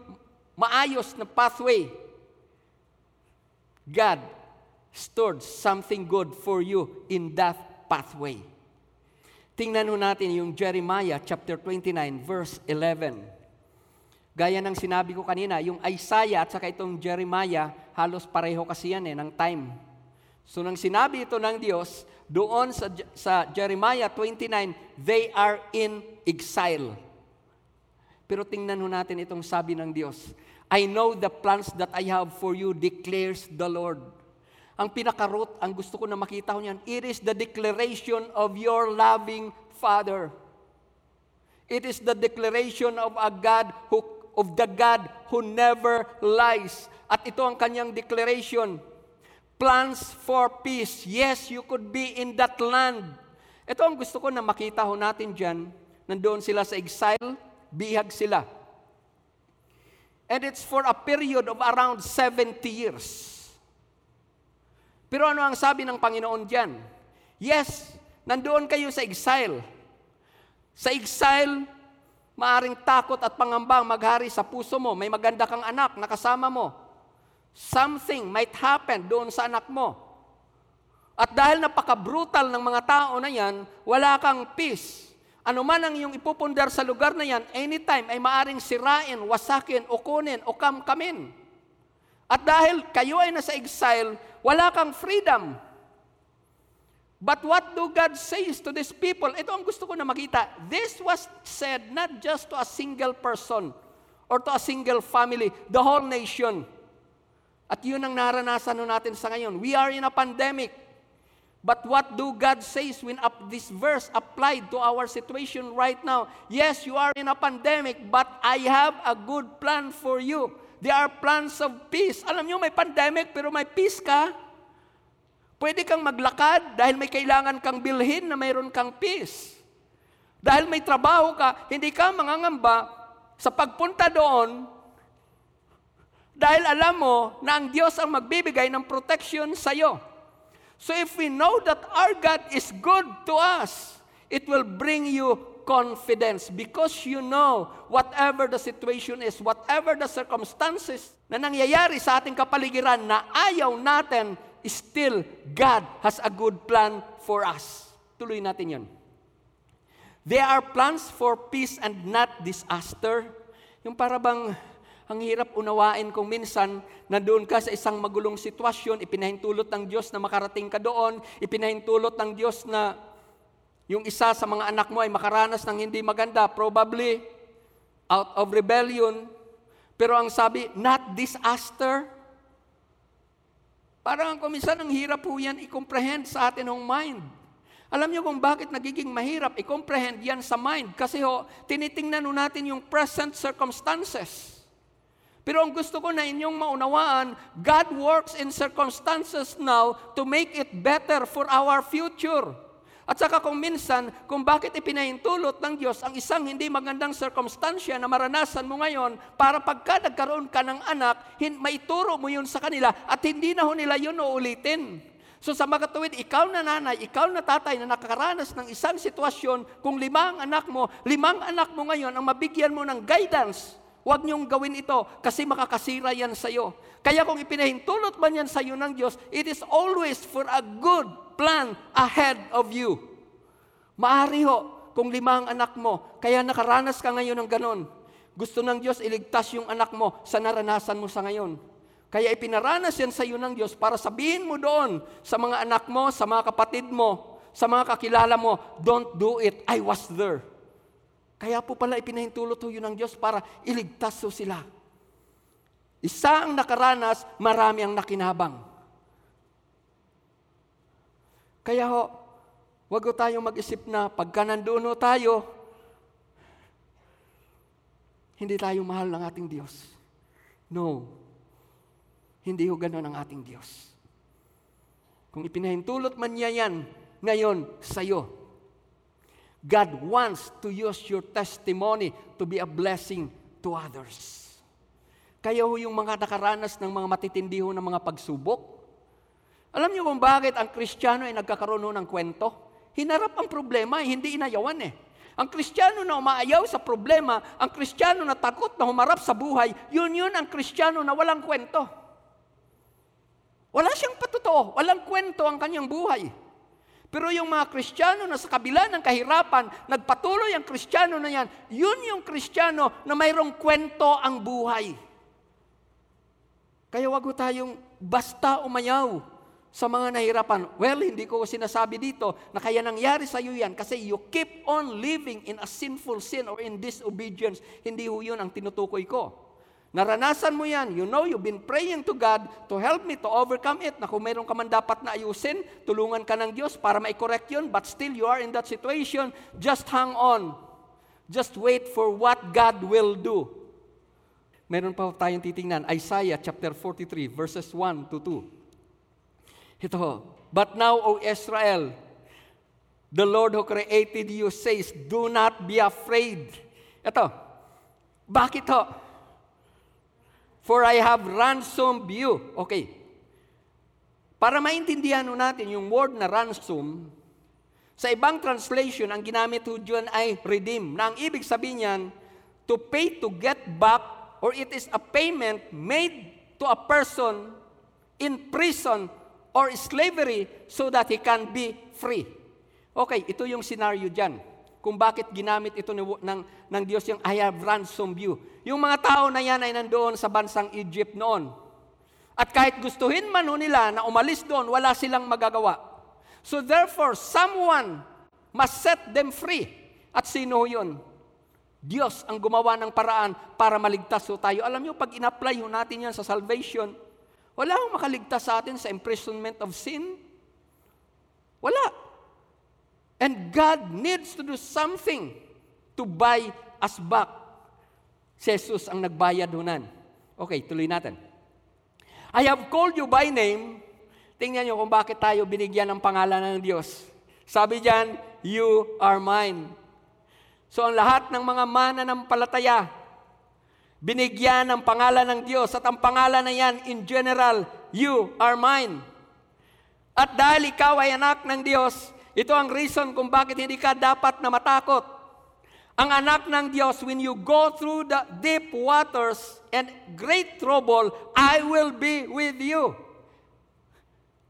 maayos na pathway. God stored something good for you in that pathway. Tingnan ho natin yung Jeremiah chapter 29 verse 11. Gaya ng sinabi ko kanina, yung Isaiah at saka itong Jeremiah, halos pareho kasi yan eh, ng time. So nang sinabi ito ng Diyos, doon sa, sa Jeremiah 29, they are in exile. Pero tingnan ho natin itong sabi ng Diyos. I know the plans that I have for you, declares the Lord ang pinaka-root, ang gusto ko na makita ko niyan, it is the declaration of your loving Father. It is the declaration of a God who, of the God who never lies. At ito ang kanyang declaration. Plans for peace. Yes, you could be in that land. Ito ang gusto ko na makita ho natin dyan. Nandoon sila sa exile, bihag sila. And it's for a period of around 70 years. Pero ano ang sabi ng Panginoon diyan? Yes, nandoon kayo sa exile. Sa exile, maaring takot at pangambang maghari sa puso mo. May maganda kang anak na kasama mo. Something might happen doon sa anak mo. At dahil napaka-brutal ng mga tao na yan, wala kang peace. Ano man ang iyong ipupundar sa lugar na yan, anytime ay maaring sirain, wasakin, o kunin, o kamkamin. At dahil kayo ay nasa exile, wala kang freedom. But what do God says to these people? Ito ang gusto ko na makita. This was said not just to a single person or to a single family, the whole nation. At yun ang naranasan natin sa ngayon. We are in a pandemic. But what do God says when up this verse applied to our situation right now? Yes, you are in a pandemic, but I have a good plan for you. There are plans of peace. Alam nyo, may pandemic, pero may peace ka. Pwede kang maglakad dahil may kailangan kang bilhin na mayroon kang peace. Dahil may trabaho ka, hindi ka mangangamba sa pagpunta doon dahil alam mo na ang Diyos ang magbibigay ng protection sa iyo. So if we know that our God is good to us, it will bring you confidence because you know whatever the situation is, whatever the circumstances na nangyayari sa ating kapaligiran na ayaw natin, still God has a good plan for us. Tuloy natin yun. There are plans for peace and not disaster. Yung para bang ang hirap unawain kung minsan na doon ka sa isang magulong sitwasyon, ipinahintulot ng Diyos na makarating ka doon, ipinahintulot ng Diyos na yung isa sa mga anak mo ay makaranas ng hindi maganda, probably out of rebellion. Pero ang sabi, not disaster. Parang kung minsan ang hirap po yan i-comprehend sa atin ng mind. Alam niyo kung bakit nagiging mahirap i-comprehend yan sa mind? Kasi ho, tinitingnan natin yung present circumstances. Pero ang gusto ko na inyong maunawaan, God works in circumstances now to make it better for our future. At saka kung minsan, kung bakit ipinahintulot ng Diyos ang isang hindi magandang circumstansya na maranasan mo ngayon para pagka nagkaroon ka ng anak, maituro mo yun sa kanila at hindi na ho nila yun uulitin. So sa mga ikaw na nanay, ikaw na tatay na nakakaranas ng isang sitwasyon, kung limang anak mo, limang anak mo ngayon ang mabigyan mo ng guidance, huwag niyong gawin ito kasi makakasira yan sa iyo. Kaya kung ipinahintulot man yan sa iyo ng Diyos, it is always for a good plan ahead of you. Maari ho, kung limang anak mo, kaya nakaranas ka ngayon ng ganon, gusto ng Diyos iligtas yung anak mo sa naranasan mo sa ngayon. Kaya ipinaranas yan sa iyo ng Diyos para sabihin mo doon sa mga anak mo, sa mga kapatid mo, sa mga kakilala mo, don't do it, I was there. Kaya po pala ipinahintulot ho yun ng Diyos para iligtas ho sila. Isa ang nakaranas, marami ang nakinabang. Kaya ho, wag ho tayong mag-isip na pagka nandoon ho tayo, hindi tayo mahal ng ating Diyos. No. Hindi ho ganun ang ating Diyos. Kung ipinahintulot man niya yan ngayon sa iyo, God wants to use your testimony to be a blessing to others. Kaya ho yung mga nakaranas ng mga matitindi ho ng mga pagsubok, alam niyo kung bakit ang Kristiyano ay nagkakaroon ho ng kwento? Hinarap ang problema, hindi inayawan eh. Ang Kristiyano na umaayaw sa problema, ang Kristiyano na takot na humarap sa buhay, yun yun ang Kristiyano na walang kwento. Wala siyang patotoo, walang kwento ang kanyang buhay. Pero yung mga Kristiyano na sa kabila ng kahirapan, nagpatuloy ang Kristiyano na yan, yun yung Kristiyano na mayroong kwento ang buhay. Kaya wag tayong basta umayaw sa mga nahirapan. Well, hindi ko sinasabi dito na kaya nangyari sa iyo yan kasi you keep on living in a sinful sin or in disobedience. Hindi ho yun ang tinutukoy ko. Naranasan mo yan. You know, you've been praying to God to help me to overcome it. Na kung mayroon ka man dapat na ayusin, tulungan ka ng Diyos para ma-correct yun. But still, you are in that situation. Just hang on. Just wait for what God will do. Meron pa tayong titingnan. Isaiah chapter 43, verses 1 to 2. Ito, But now, O Israel, the Lord who created you says, Do not be afraid. Ito, bakit ho? For I have ransomed you. Okay. Para maintindihan natin yung word na ransom, sa ibang translation, ang ginamit ho dyan ay redeem. Na ang ibig sabihin niyan, to pay to get back, or it is a payment made to a person in prison or slavery so that he can be free. Okay, ito yung scenario dyan kung bakit ginamit ito ng, ng, ng Diyos yung I have ransomed you. Yung mga tao na yan ay nandoon sa bansang Egypt noon. At kahit gustuhin man nila na umalis doon, wala silang magagawa. So therefore, someone must set them free. At sino yun? Diyos ang gumawa ng paraan para maligtas ho tayo. Alam niyo, pag in-apply natin yan sa salvation, Wala akong makaligtas sa atin sa imprisonment of sin. Wala. And God needs to do something to buy us back. Si Jesus ang nagbayad hunan. Okay, tuloy natin. I have called you by name. Tingnan niyo kung bakit tayo binigyan ng pangalan ng Diyos. Sabi diyan, you are mine. So ang lahat ng mga mana ng palataya, binigyan ng pangalan ng Diyos at ang pangalan na yan in general, you are mine. At dahil ikaw ay anak ng Diyos, ito ang reason kung bakit hindi ka dapat na matakot. Ang anak ng Diyos, when you go through the deep waters and great trouble, I will be with you.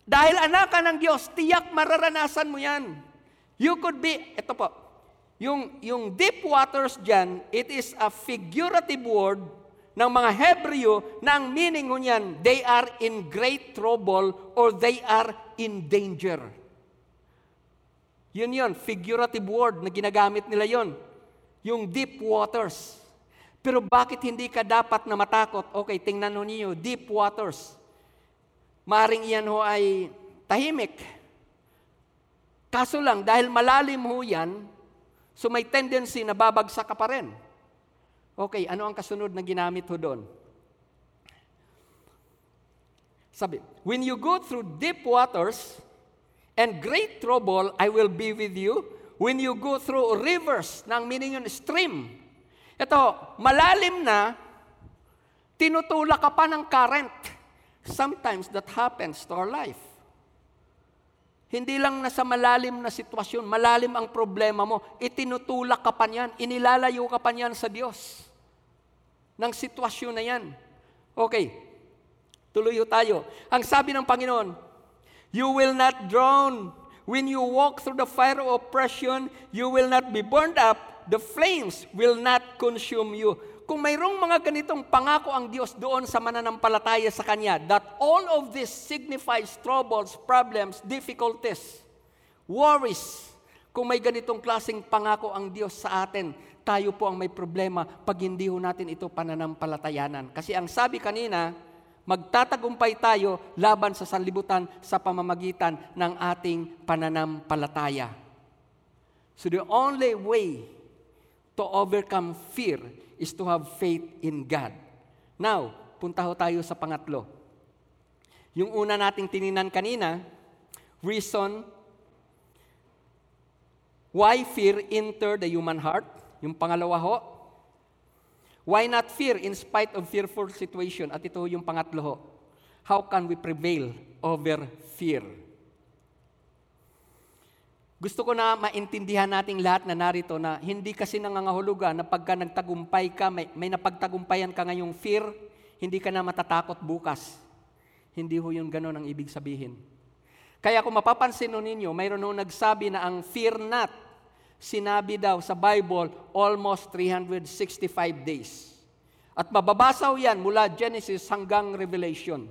Dahil anak ka ng Diyos, tiyak mararanasan mo yan. You could be, ito po, yung, yung deep waters dyan, it is a figurative word ng mga Hebreo na ang meaning niyan, they are in great trouble or they are in danger. Yun yun, figurative word na ginagamit nila yon. Yung deep waters. Pero bakit hindi ka dapat na matakot? Okay, tingnan ho niyo, deep waters. Maring iyan ho ay tahimik. Kaso lang, dahil malalim ho yan, so may tendency na babagsak ka pa rin. Okay, ano ang kasunod na ginamit ho doon? Sabi, when you go through deep waters, and great trouble I will be with you when you go through rivers, ang meaning yun, stream. Ito, malalim na, tinutulak ka pa ng current. Sometimes that happens to our life. Hindi lang nasa malalim na sitwasyon, malalim ang problema mo, itinutulak ka pa niyan, inilalayo ka pa niyan sa Diyos. Ng sitwasyon na yan. Okay, tuloy tayo. Ang sabi ng Panginoon, You will not drown. When you walk through the fire of oppression, you will not be burned up. The flames will not consume you. Kung mayroong mga ganitong pangako ang Diyos doon sa mananampalataya sa Kanya, that all of this signifies troubles, problems, difficulties, worries. Kung may ganitong klaseng pangako ang Diyos sa atin, tayo po ang may problema pag hindi ho natin ito pananampalatayanan. Kasi ang sabi kanina, magtatagumpay tayo laban sa sanlibutan sa pamamagitan ng ating pananampalataya. So the only way to overcome fear is to have faith in God. Now, punta ho tayo sa pangatlo. Yung una nating tininan kanina, reason why fear entered the human heart. Yung pangalawa ho, Why not fear in spite of fearful situation? At ito yung pangatlo ho. How can we prevail over fear? Gusto ko na maintindihan nating lahat na narito na hindi kasi nangangahulugan na pagka nagtagumpay ka, may, may napagtagumpayan ka ngayong fear, hindi ka na matatakot bukas. Hindi ho yun ganun ang ibig sabihin. Kaya kung mapapansin ninyo, mayroon ho nagsabi na ang fear not sinabi daw sa Bible almost 365 days. At mababasaw yan mula Genesis hanggang Revelation.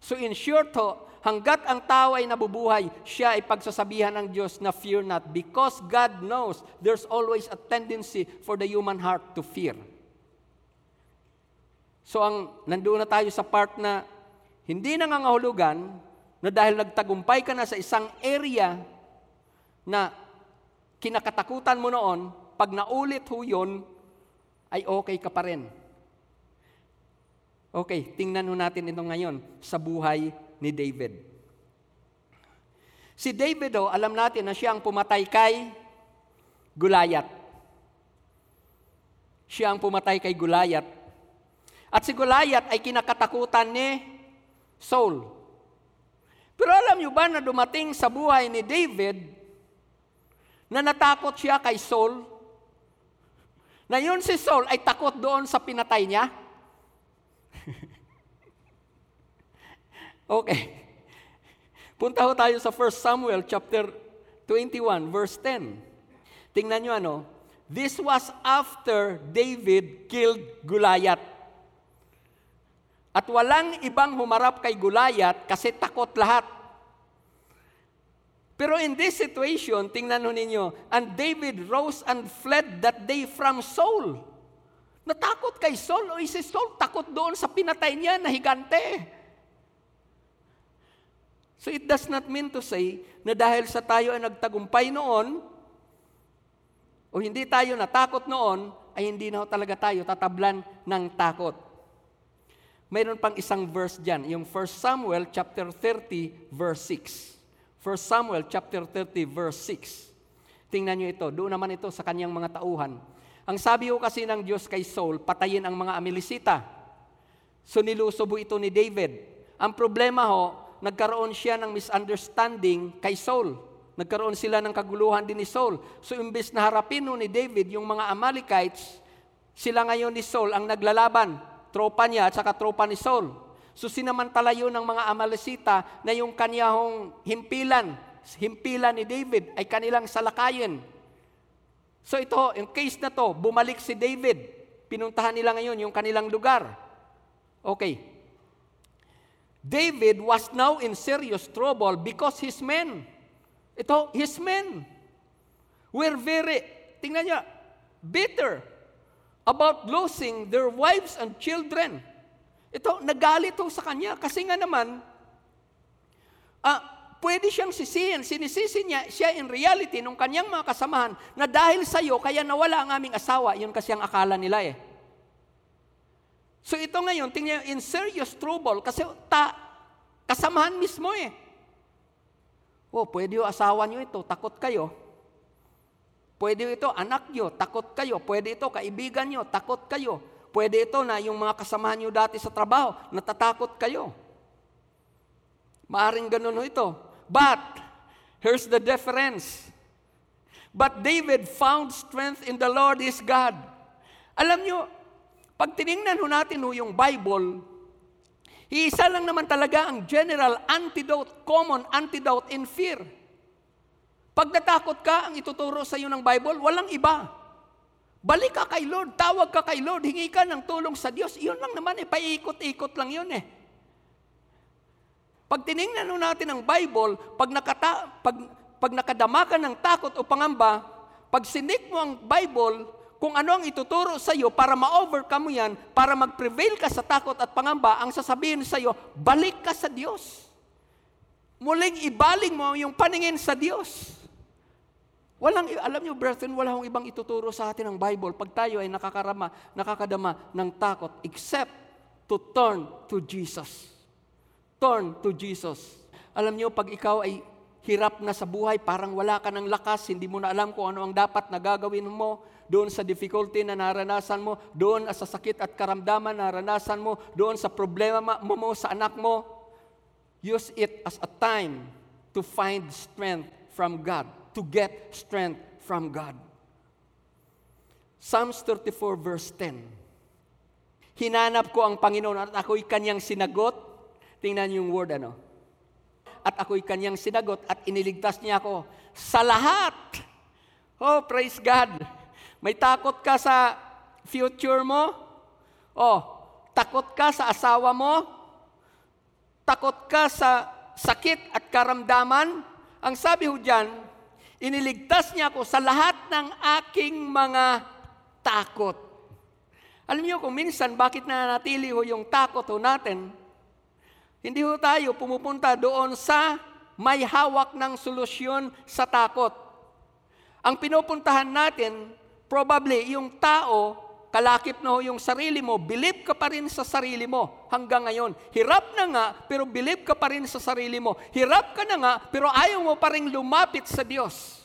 So in short ho, hanggat ang tao ay nabubuhay, siya ay pagsasabihan ng Diyos na fear not because God knows there's always a tendency for the human heart to fear. So ang nandoon na tayo sa part na hindi nangangahulugan na dahil nagtagumpay ka na sa isang area na kinakatakutan mo noon, pag naulit ho yun, ay okay ka pa rin. Okay, tingnan ho natin ito ngayon sa buhay ni David. Si David ho, alam natin na siya ang pumatay kay Gulayat. Siya ang pumatay kay Gulayat. At si Gulayat ay kinakatakutan ni Saul. Pero alam niyo ba na dumating sa buhay ni David na natakot siya kay Saul, na yun si Saul ay takot doon sa pinatay niya? okay. Punta ho tayo sa 1 Samuel chapter 21 verse 10. Tingnan niyo ano, this was after David killed Goliath. At walang ibang humarap kay Goliath kasi takot lahat. Pero in this situation, tingnan ho ninyo, and David rose and fled that day from Saul. Natakot kay Saul, o si Saul takot doon sa pinatay niya na higante. So it does not mean to say na dahil sa tayo ay nagtagumpay noon, o hindi tayo natakot noon, ay hindi na talaga tayo tatablan ng takot. Mayroon pang isang verse dyan, yung 1 Samuel chapter 30 verse 6. 1 Samuel chapter 30 verse 6. Tingnan nyo ito, doon naman ito sa kanyang mga tauhan. Ang sabi ko kasi ng Diyos kay Saul, patayin ang mga Amilisita. So nilusobo ito ni David. Ang problema ho, nagkaroon siya ng misunderstanding kay Saul. Nagkaroon sila ng kaguluhan din ni Saul. So imbes na harapin ni David yung mga Amalekites, sila ngayon ni Saul ang naglalaban. Tropa niya at saka tropa ni Saul. So sinamantala yun ng mga Amalesita na yung kanyahong himpilan, himpilan ni David ay kanilang salakayin. So ito, yung case na to, bumalik si David. Pinuntahan nila ngayon yung kanilang lugar. Okay. David was now in serious trouble because his men, ito, his men, were very, tingnan niya, bitter about losing their wives and children. Ito, nagalit ho sa kanya kasi nga naman, ah, pwede siyang sisihin, sinisisi niya siya in reality nung kanyang mga kasamahan na dahil sa iyo, kaya nawala ang aming asawa, yun kasi ang akala nila eh. So ito ngayon, tingnan in serious trouble kasi ta, kasamahan mismo eh. Oh, pwede yung asawa nyo ito, takot kayo. Pwede ito, anak nyo, takot kayo. Pwede ito, kaibigan nyo, takot kayo. Pwede ito na yung mga kasamahan nyo dati sa trabaho, natatakot kayo. Maaring ganun ito. But, here's the difference. But David found strength in the Lord his God. Alam nyo, pag tiningnan ho natin ho yung Bible, isa lang naman talaga ang general antidote, common antidote in fear. Pag natakot ka, ang ituturo sa iyo ng Bible, walang iba. Balik ka kay Lord, tawag ka kay Lord, hingi ka ng tulong sa Diyos. Iyon lang naman eh, paikot-ikot lang yun eh. Pag tiningnan natin ang Bible, pag, nakata, pag, pag nakadama ka ng takot o pangamba, pag sinik mo ang Bible, kung ano ang ituturo sa iyo para ma-overcome mo yan, para mag-prevail ka sa takot at pangamba, ang sasabihin sa iyo, balik ka sa Diyos. Muling ibaling mo yung paningin sa Diyos. Walang, alam niyo, brethren, wala hong ibang ituturo sa atin ng Bible pag tayo ay nakakarama, nakakadama ng takot, except to turn to Jesus. Turn to Jesus. Alam niyo, pag ikaw ay hirap na sa buhay, parang wala ka ng lakas, hindi mo na alam kung ano ang dapat na gagawin mo, doon sa difficulty na naranasan mo, doon sa sakit at karamdaman na naranasan mo, doon sa problema mo, mo sa anak mo, use it as a time to find strength from God, to get strength from God. Psalms 34 verse 10. Hinanap ko ang Panginoon at ako'y kanyang sinagot. Tingnan yung word ano. At ako'y kanyang sinagot at iniligtas niya ako sa lahat. Oh, praise God. May takot ka sa future mo? Oh, takot ka sa asawa mo? Takot ka sa sakit at karamdaman? Ang sabi ho dyan, iniligtas niya ako sa lahat ng aking mga takot. Alam niyo kung minsan bakit nananatili ho yung takot ho natin, hindi ho tayo pumupunta doon sa may hawak ng solusyon sa takot. Ang pinupuntahan natin, probably yung tao, kalakip na ho yung sarili mo, believe ka pa rin sa sarili mo hanggang ngayon. Hirap na nga, pero believe ka pa rin sa sarili mo. Hirap ka na nga, pero ayaw mo pa rin lumapit sa Diyos.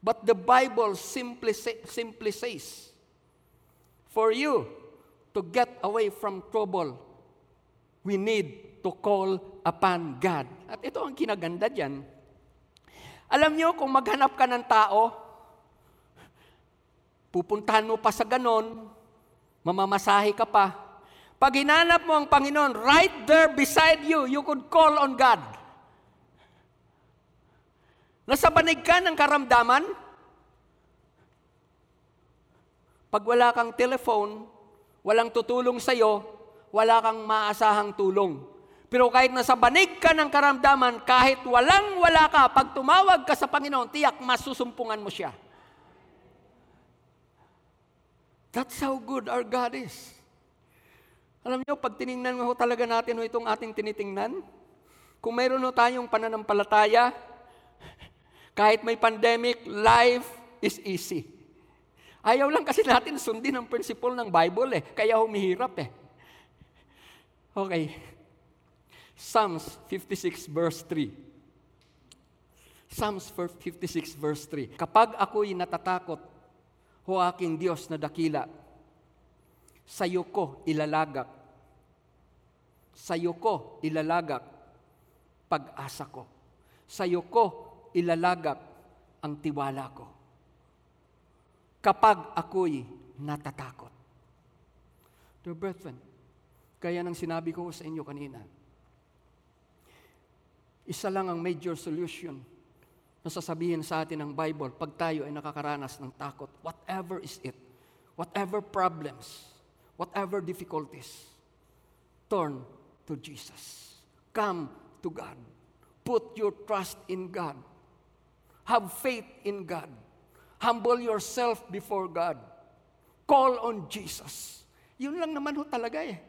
But the Bible simply, simply says, for you to get away from trouble, we need to call upon God. At ito ang kinaganda dyan. Alam nyo, kung maghanap ka ng tao, Pupuntahan mo pa sa ganon, mamamasahe ka pa. Pag hinanap mo ang Panginoon, right there beside you, you could call on God. Nasa banig ka ng karamdaman, pag wala kang telephone, walang tutulong sa'yo, wala kang maasahang tulong. Pero kahit nasa banig ka ng karamdaman, kahit walang wala ka, pag tumawag ka sa Panginoon, tiyak masusumpungan mo siya. That's how good our God is. Alam niyo, pag tiningnan mo talaga natin ho itong ating tinitingnan, Kung mayroon no tayong pananampalataya, kahit may pandemic, life is easy. Ayaw lang kasi natin sundin ang principle ng Bible eh, kaya humihirap eh. Okay. Psalms 56 verse 3. Psalms 56 verse 3. Kapag ako'y natatakot, ho aking Diyos na dakila, sa iyo ko ilalagak. Sa iyo ko ilalagak pag-asa ko. Sa iyo ko ilalagak ang tiwala ko. Kapag ako'y natatakot. Dear brethren, kaya nang sinabi ko sa inyo kanina, isa lang ang major solution na sasabihin sa atin ng Bible pag tayo ay nakakaranas ng takot. Whatever is it, whatever problems, whatever difficulties, turn to Jesus. Come to God. Put your trust in God. Have faith in God. Humble yourself before God. Call on Jesus. Yun lang naman ho talaga eh.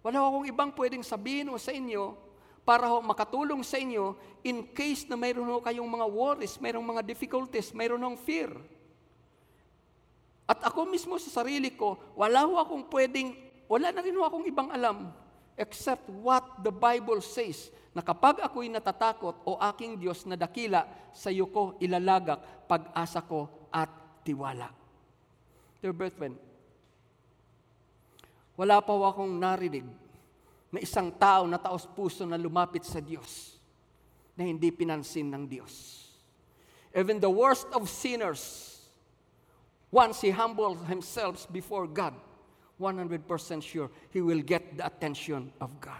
Wala akong ibang pwedeng sabihin o sa inyo para ho makatulong sa inyo in case na mayroon ho kayong mga worries, mayroong mga difficulties, mayroon hong fear. At ako mismo sa sarili ko, wala ho akong pwedeng, wala na rin ho akong ibang alam except what the Bible says na kapag ako'y natatakot o aking Diyos na dakila, sa iyo ko ilalagak pag-asa ko at tiwala. Dear brethren, wala pa ho akong narinig na isang tao na taos puso na lumapit sa Diyos na hindi pinansin ng Diyos. Even the worst of sinners Once he humbles himself before God, 100% sure he will get the attention of God.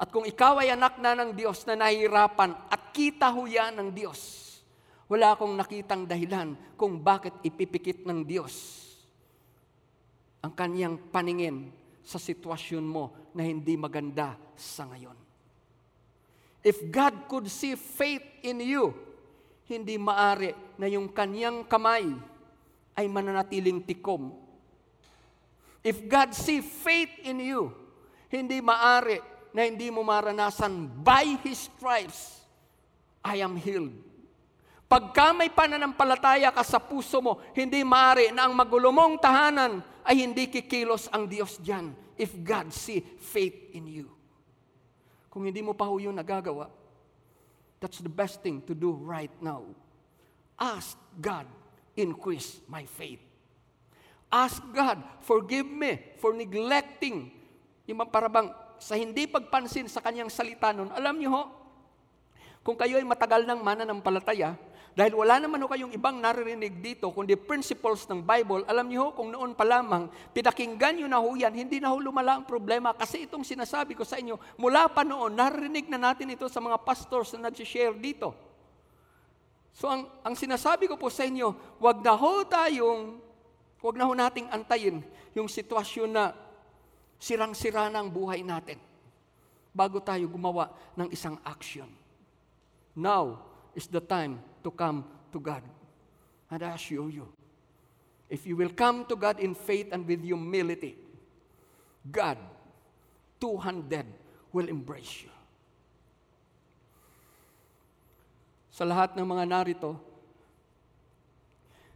At kung ikaw ay anak na ng Diyos na nahihirapan at kita ho ng Diyos, wala akong nakitang dahilan kung bakit ipipikit ng Diyos ang kanyang paningin sa sitwasyon mo na hindi maganda sa ngayon. If God could see faith in you, hindi maari na yung kanyang kamay ay mananatiling tikom. If God see faith in you, hindi maari na hindi mo maranasan by His stripes, I am healed. Pagka may pananampalataya ka sa puso mo, hindi maari na ang magulumong tahanan ay hindi kikilos ang Diyos diyan if God see faith in you. Kung hindi mo pa ho yun nagagawa, that's the best thing to do right now. Ask God increase my faith. Ask God, forgive me for neglecting. Yung parabang sa hindi pagpansin sa kanyang salita nun. Alam niyo ho, kung kayo ay matagal ng mananampalataya, dahil wala naman ho kayong ibang naririnig dito, kundi principles ng Bible, alam niyo ho, kung noon pa lamang, pinakinggan niyo na ho yan, hindi na ho lumala ang problema. Kasi itong sinasabi ko sa inyo, mula pa noon, naririnig na natin ito sa mga pastors na nag-share dito. So ang, ang sinasabi ko po sa inyo, wag na ho tayong, wag na ho nating antayin yung sitwasyon na sirang-sira na ang buhay natin bago tayo gumawa ng isang action. Now is the time to come to God. And I assure you, if you will come to God in faith and with humility, God, two-handed, will embrace you. sa lahat ng mga narito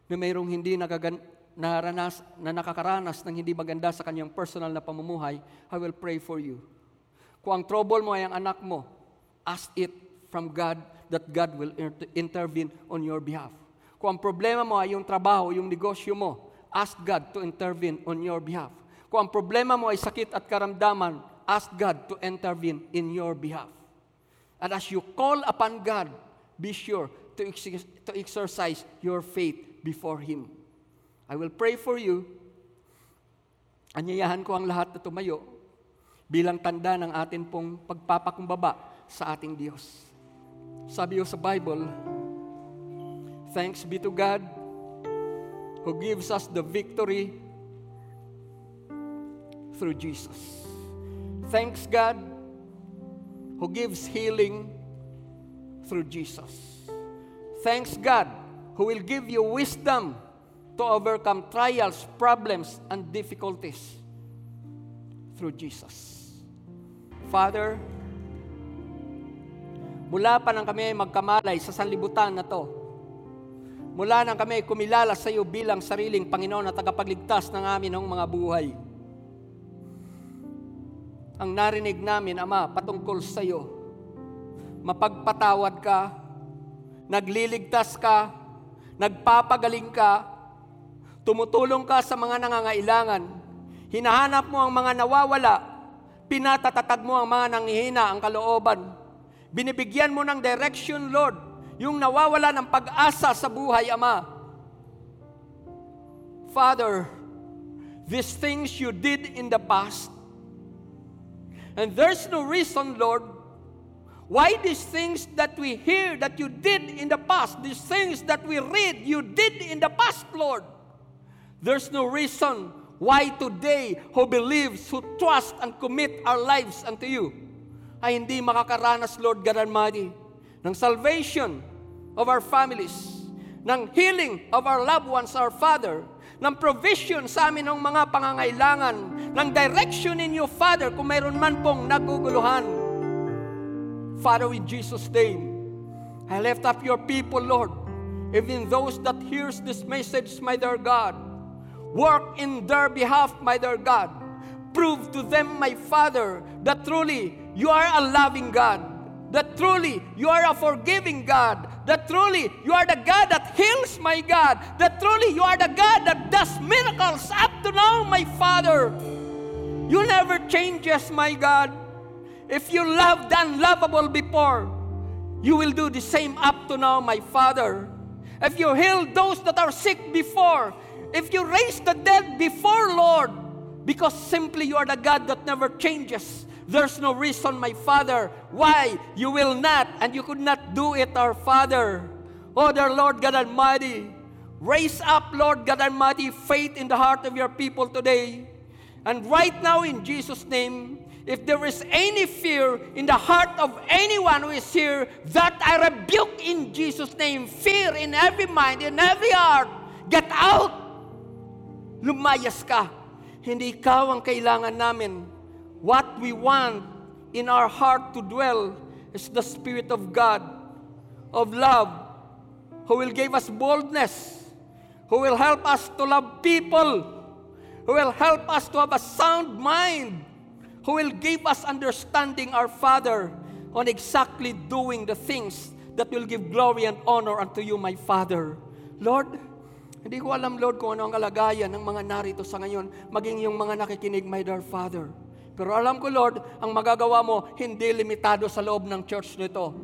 na mayroong hindi nagagan, naranas, na nakakaranas ng hindi maganda sa kanyang personal na pamumuhay, I will pray for you. Kung ang trouble mo ay ang anak mo, ask it from God that God will intervene on your behalf. Kung ang problema mo ay yung trabaho, yung negosyo mo, ask God to intervene on your behalf. Kung ang problema mo ay sakit at karamdaman, ask God to intervene in your behalf. And as you call upon God, be sure to, ex- to exercise your faith before Him. I will pray for you. Anyayahan ko ang lahat na tumayo bilang tanda ng atin pong pagpapakumbaba sa ating Diyos. Sabi sa Bible, Thanks be to God who gives us the victory through Jesus. Thanks God who gives healing through Jesus. Thanks God who will give you wisdom to overcome trials, problems, and difficulties through Jesus. Father, Mula pa nang kami magkamalay sa sanlibutan na to, mula nang kami kumilala sa iyo bilang sariling Panginoon at tagapagligtas ng amin ng mga buhay. Ang narinig namin, Ama, patungkol sa iyo, mapagpatawad ka, nagliligtas ka, nagpapagaling ka, tumutulong ka sa mga nangangailangan, hinahanap mo ang mga nawawala, pinatatatag mo ang mga nanghihina ang kalooban, Binibigyan mo ng direction, Lord, yung nawawala ng pag-asa sa buhay, Ama. Father, these things you did in the past, and there's no reason, Lord, why these things that we hear that you did in the past, these things that we read you did in the past, Lord, there's no reason why today who believes, who trust and commit our lives unto you, ay hindi makakaranas, Lord God Almighty, ng salvation of our families, ng healing of our loved ones, our Father, ng provision sa amin ng mga pangangailangan, ng direction in you, Father, kung mayroon man pong naguguluhan. Father, in Jesus' name, I lift up your people, Lord, even those that hears this message, my dear God. Work in their behalf, my dear God. Prove to them, my Father, that truly you are a loving God. That truly you are a forgiving God. That truly you are the God that heals, my God. That truly you are the God that does miracles up to now, my Father. You never changes, my God. If you loved the unlovable before, you will do the same up to now, my Father. If you healed those that are sick before, if you raised the dead before, Lord, because simply you are the God that never changes. There's no reason, my Father, why you will not and you could not do it, our Father. Oh, dear Lord God Almighty, raise up, Lord God Almighty, faith in the heart of your people today. And right now, in Jesus' name, if there is any fear in the heart of anyone who is here, that I rebuke in Jesus' name. Fear in every mind, in every heart. Get out! Lumayas ka. Hindi ikaw ang kailangan namin. What we want in our heart to dwell is the Spirit of God, of love, who will give us boldness, who will help us to love people, who will help us to have a sound mind, who will give us understanding, our Father, on exactly doing the things that will give glory and honor unto you, my Father. Lord, hindi ko alam, Lord, kung ano ang kalagayan ng mga narito sa ngayon, maging yung mga nakikinig, my dear Father. Pero alam ko, Lord, ang magagawa mo, hindi limitado sa loob ng church nito.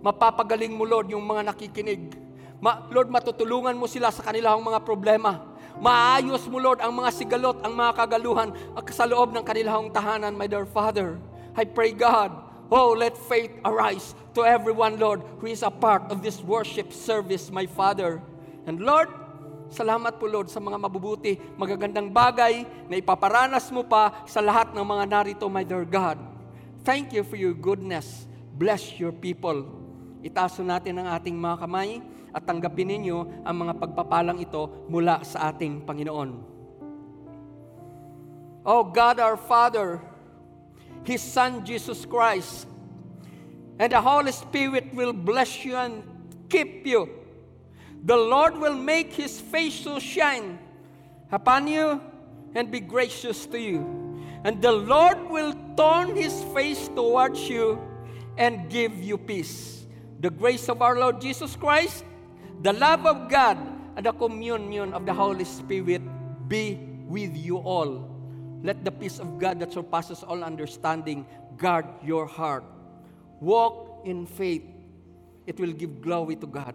Mapapagaling mo, Lord, yung mga nakikinig. Ma- Lord, matutulungan mo sila sa kanilang mga problema. Maayos mo, Lord, ang mga sigalot, ang mga kagaluhan sa loob ng kanilang tahanan, my dear Father. I pray, God, oh, let faith arise to everyone, Lord, who is a part of this worship service, my Father. And Lord, Salamat po Lord sa mga mabubuti, magagandang bagay na ipaparanas mo pa sa lahat ng mga narito, my dear God. Thank you for your goodness. Bless your people. Itaso natin ang ating mga kamay at tanggapin ninyo ang mga pagpapalang ito mula sa ating Panginoon. Oh God our Father, His Son Jesus Christ, and the Holy Spirit will bless you and keep you the Lord will make his face to shine upon you and be gracious to you. And the Lord will turn his face towards you and give you peace. The grace of our Lord Jesus Christ, the love of God, and the communion of the Holy Spirit be with you all. Let the peace of God that surpasses all understanding guard your heart. Walk in faith. It will give glory to God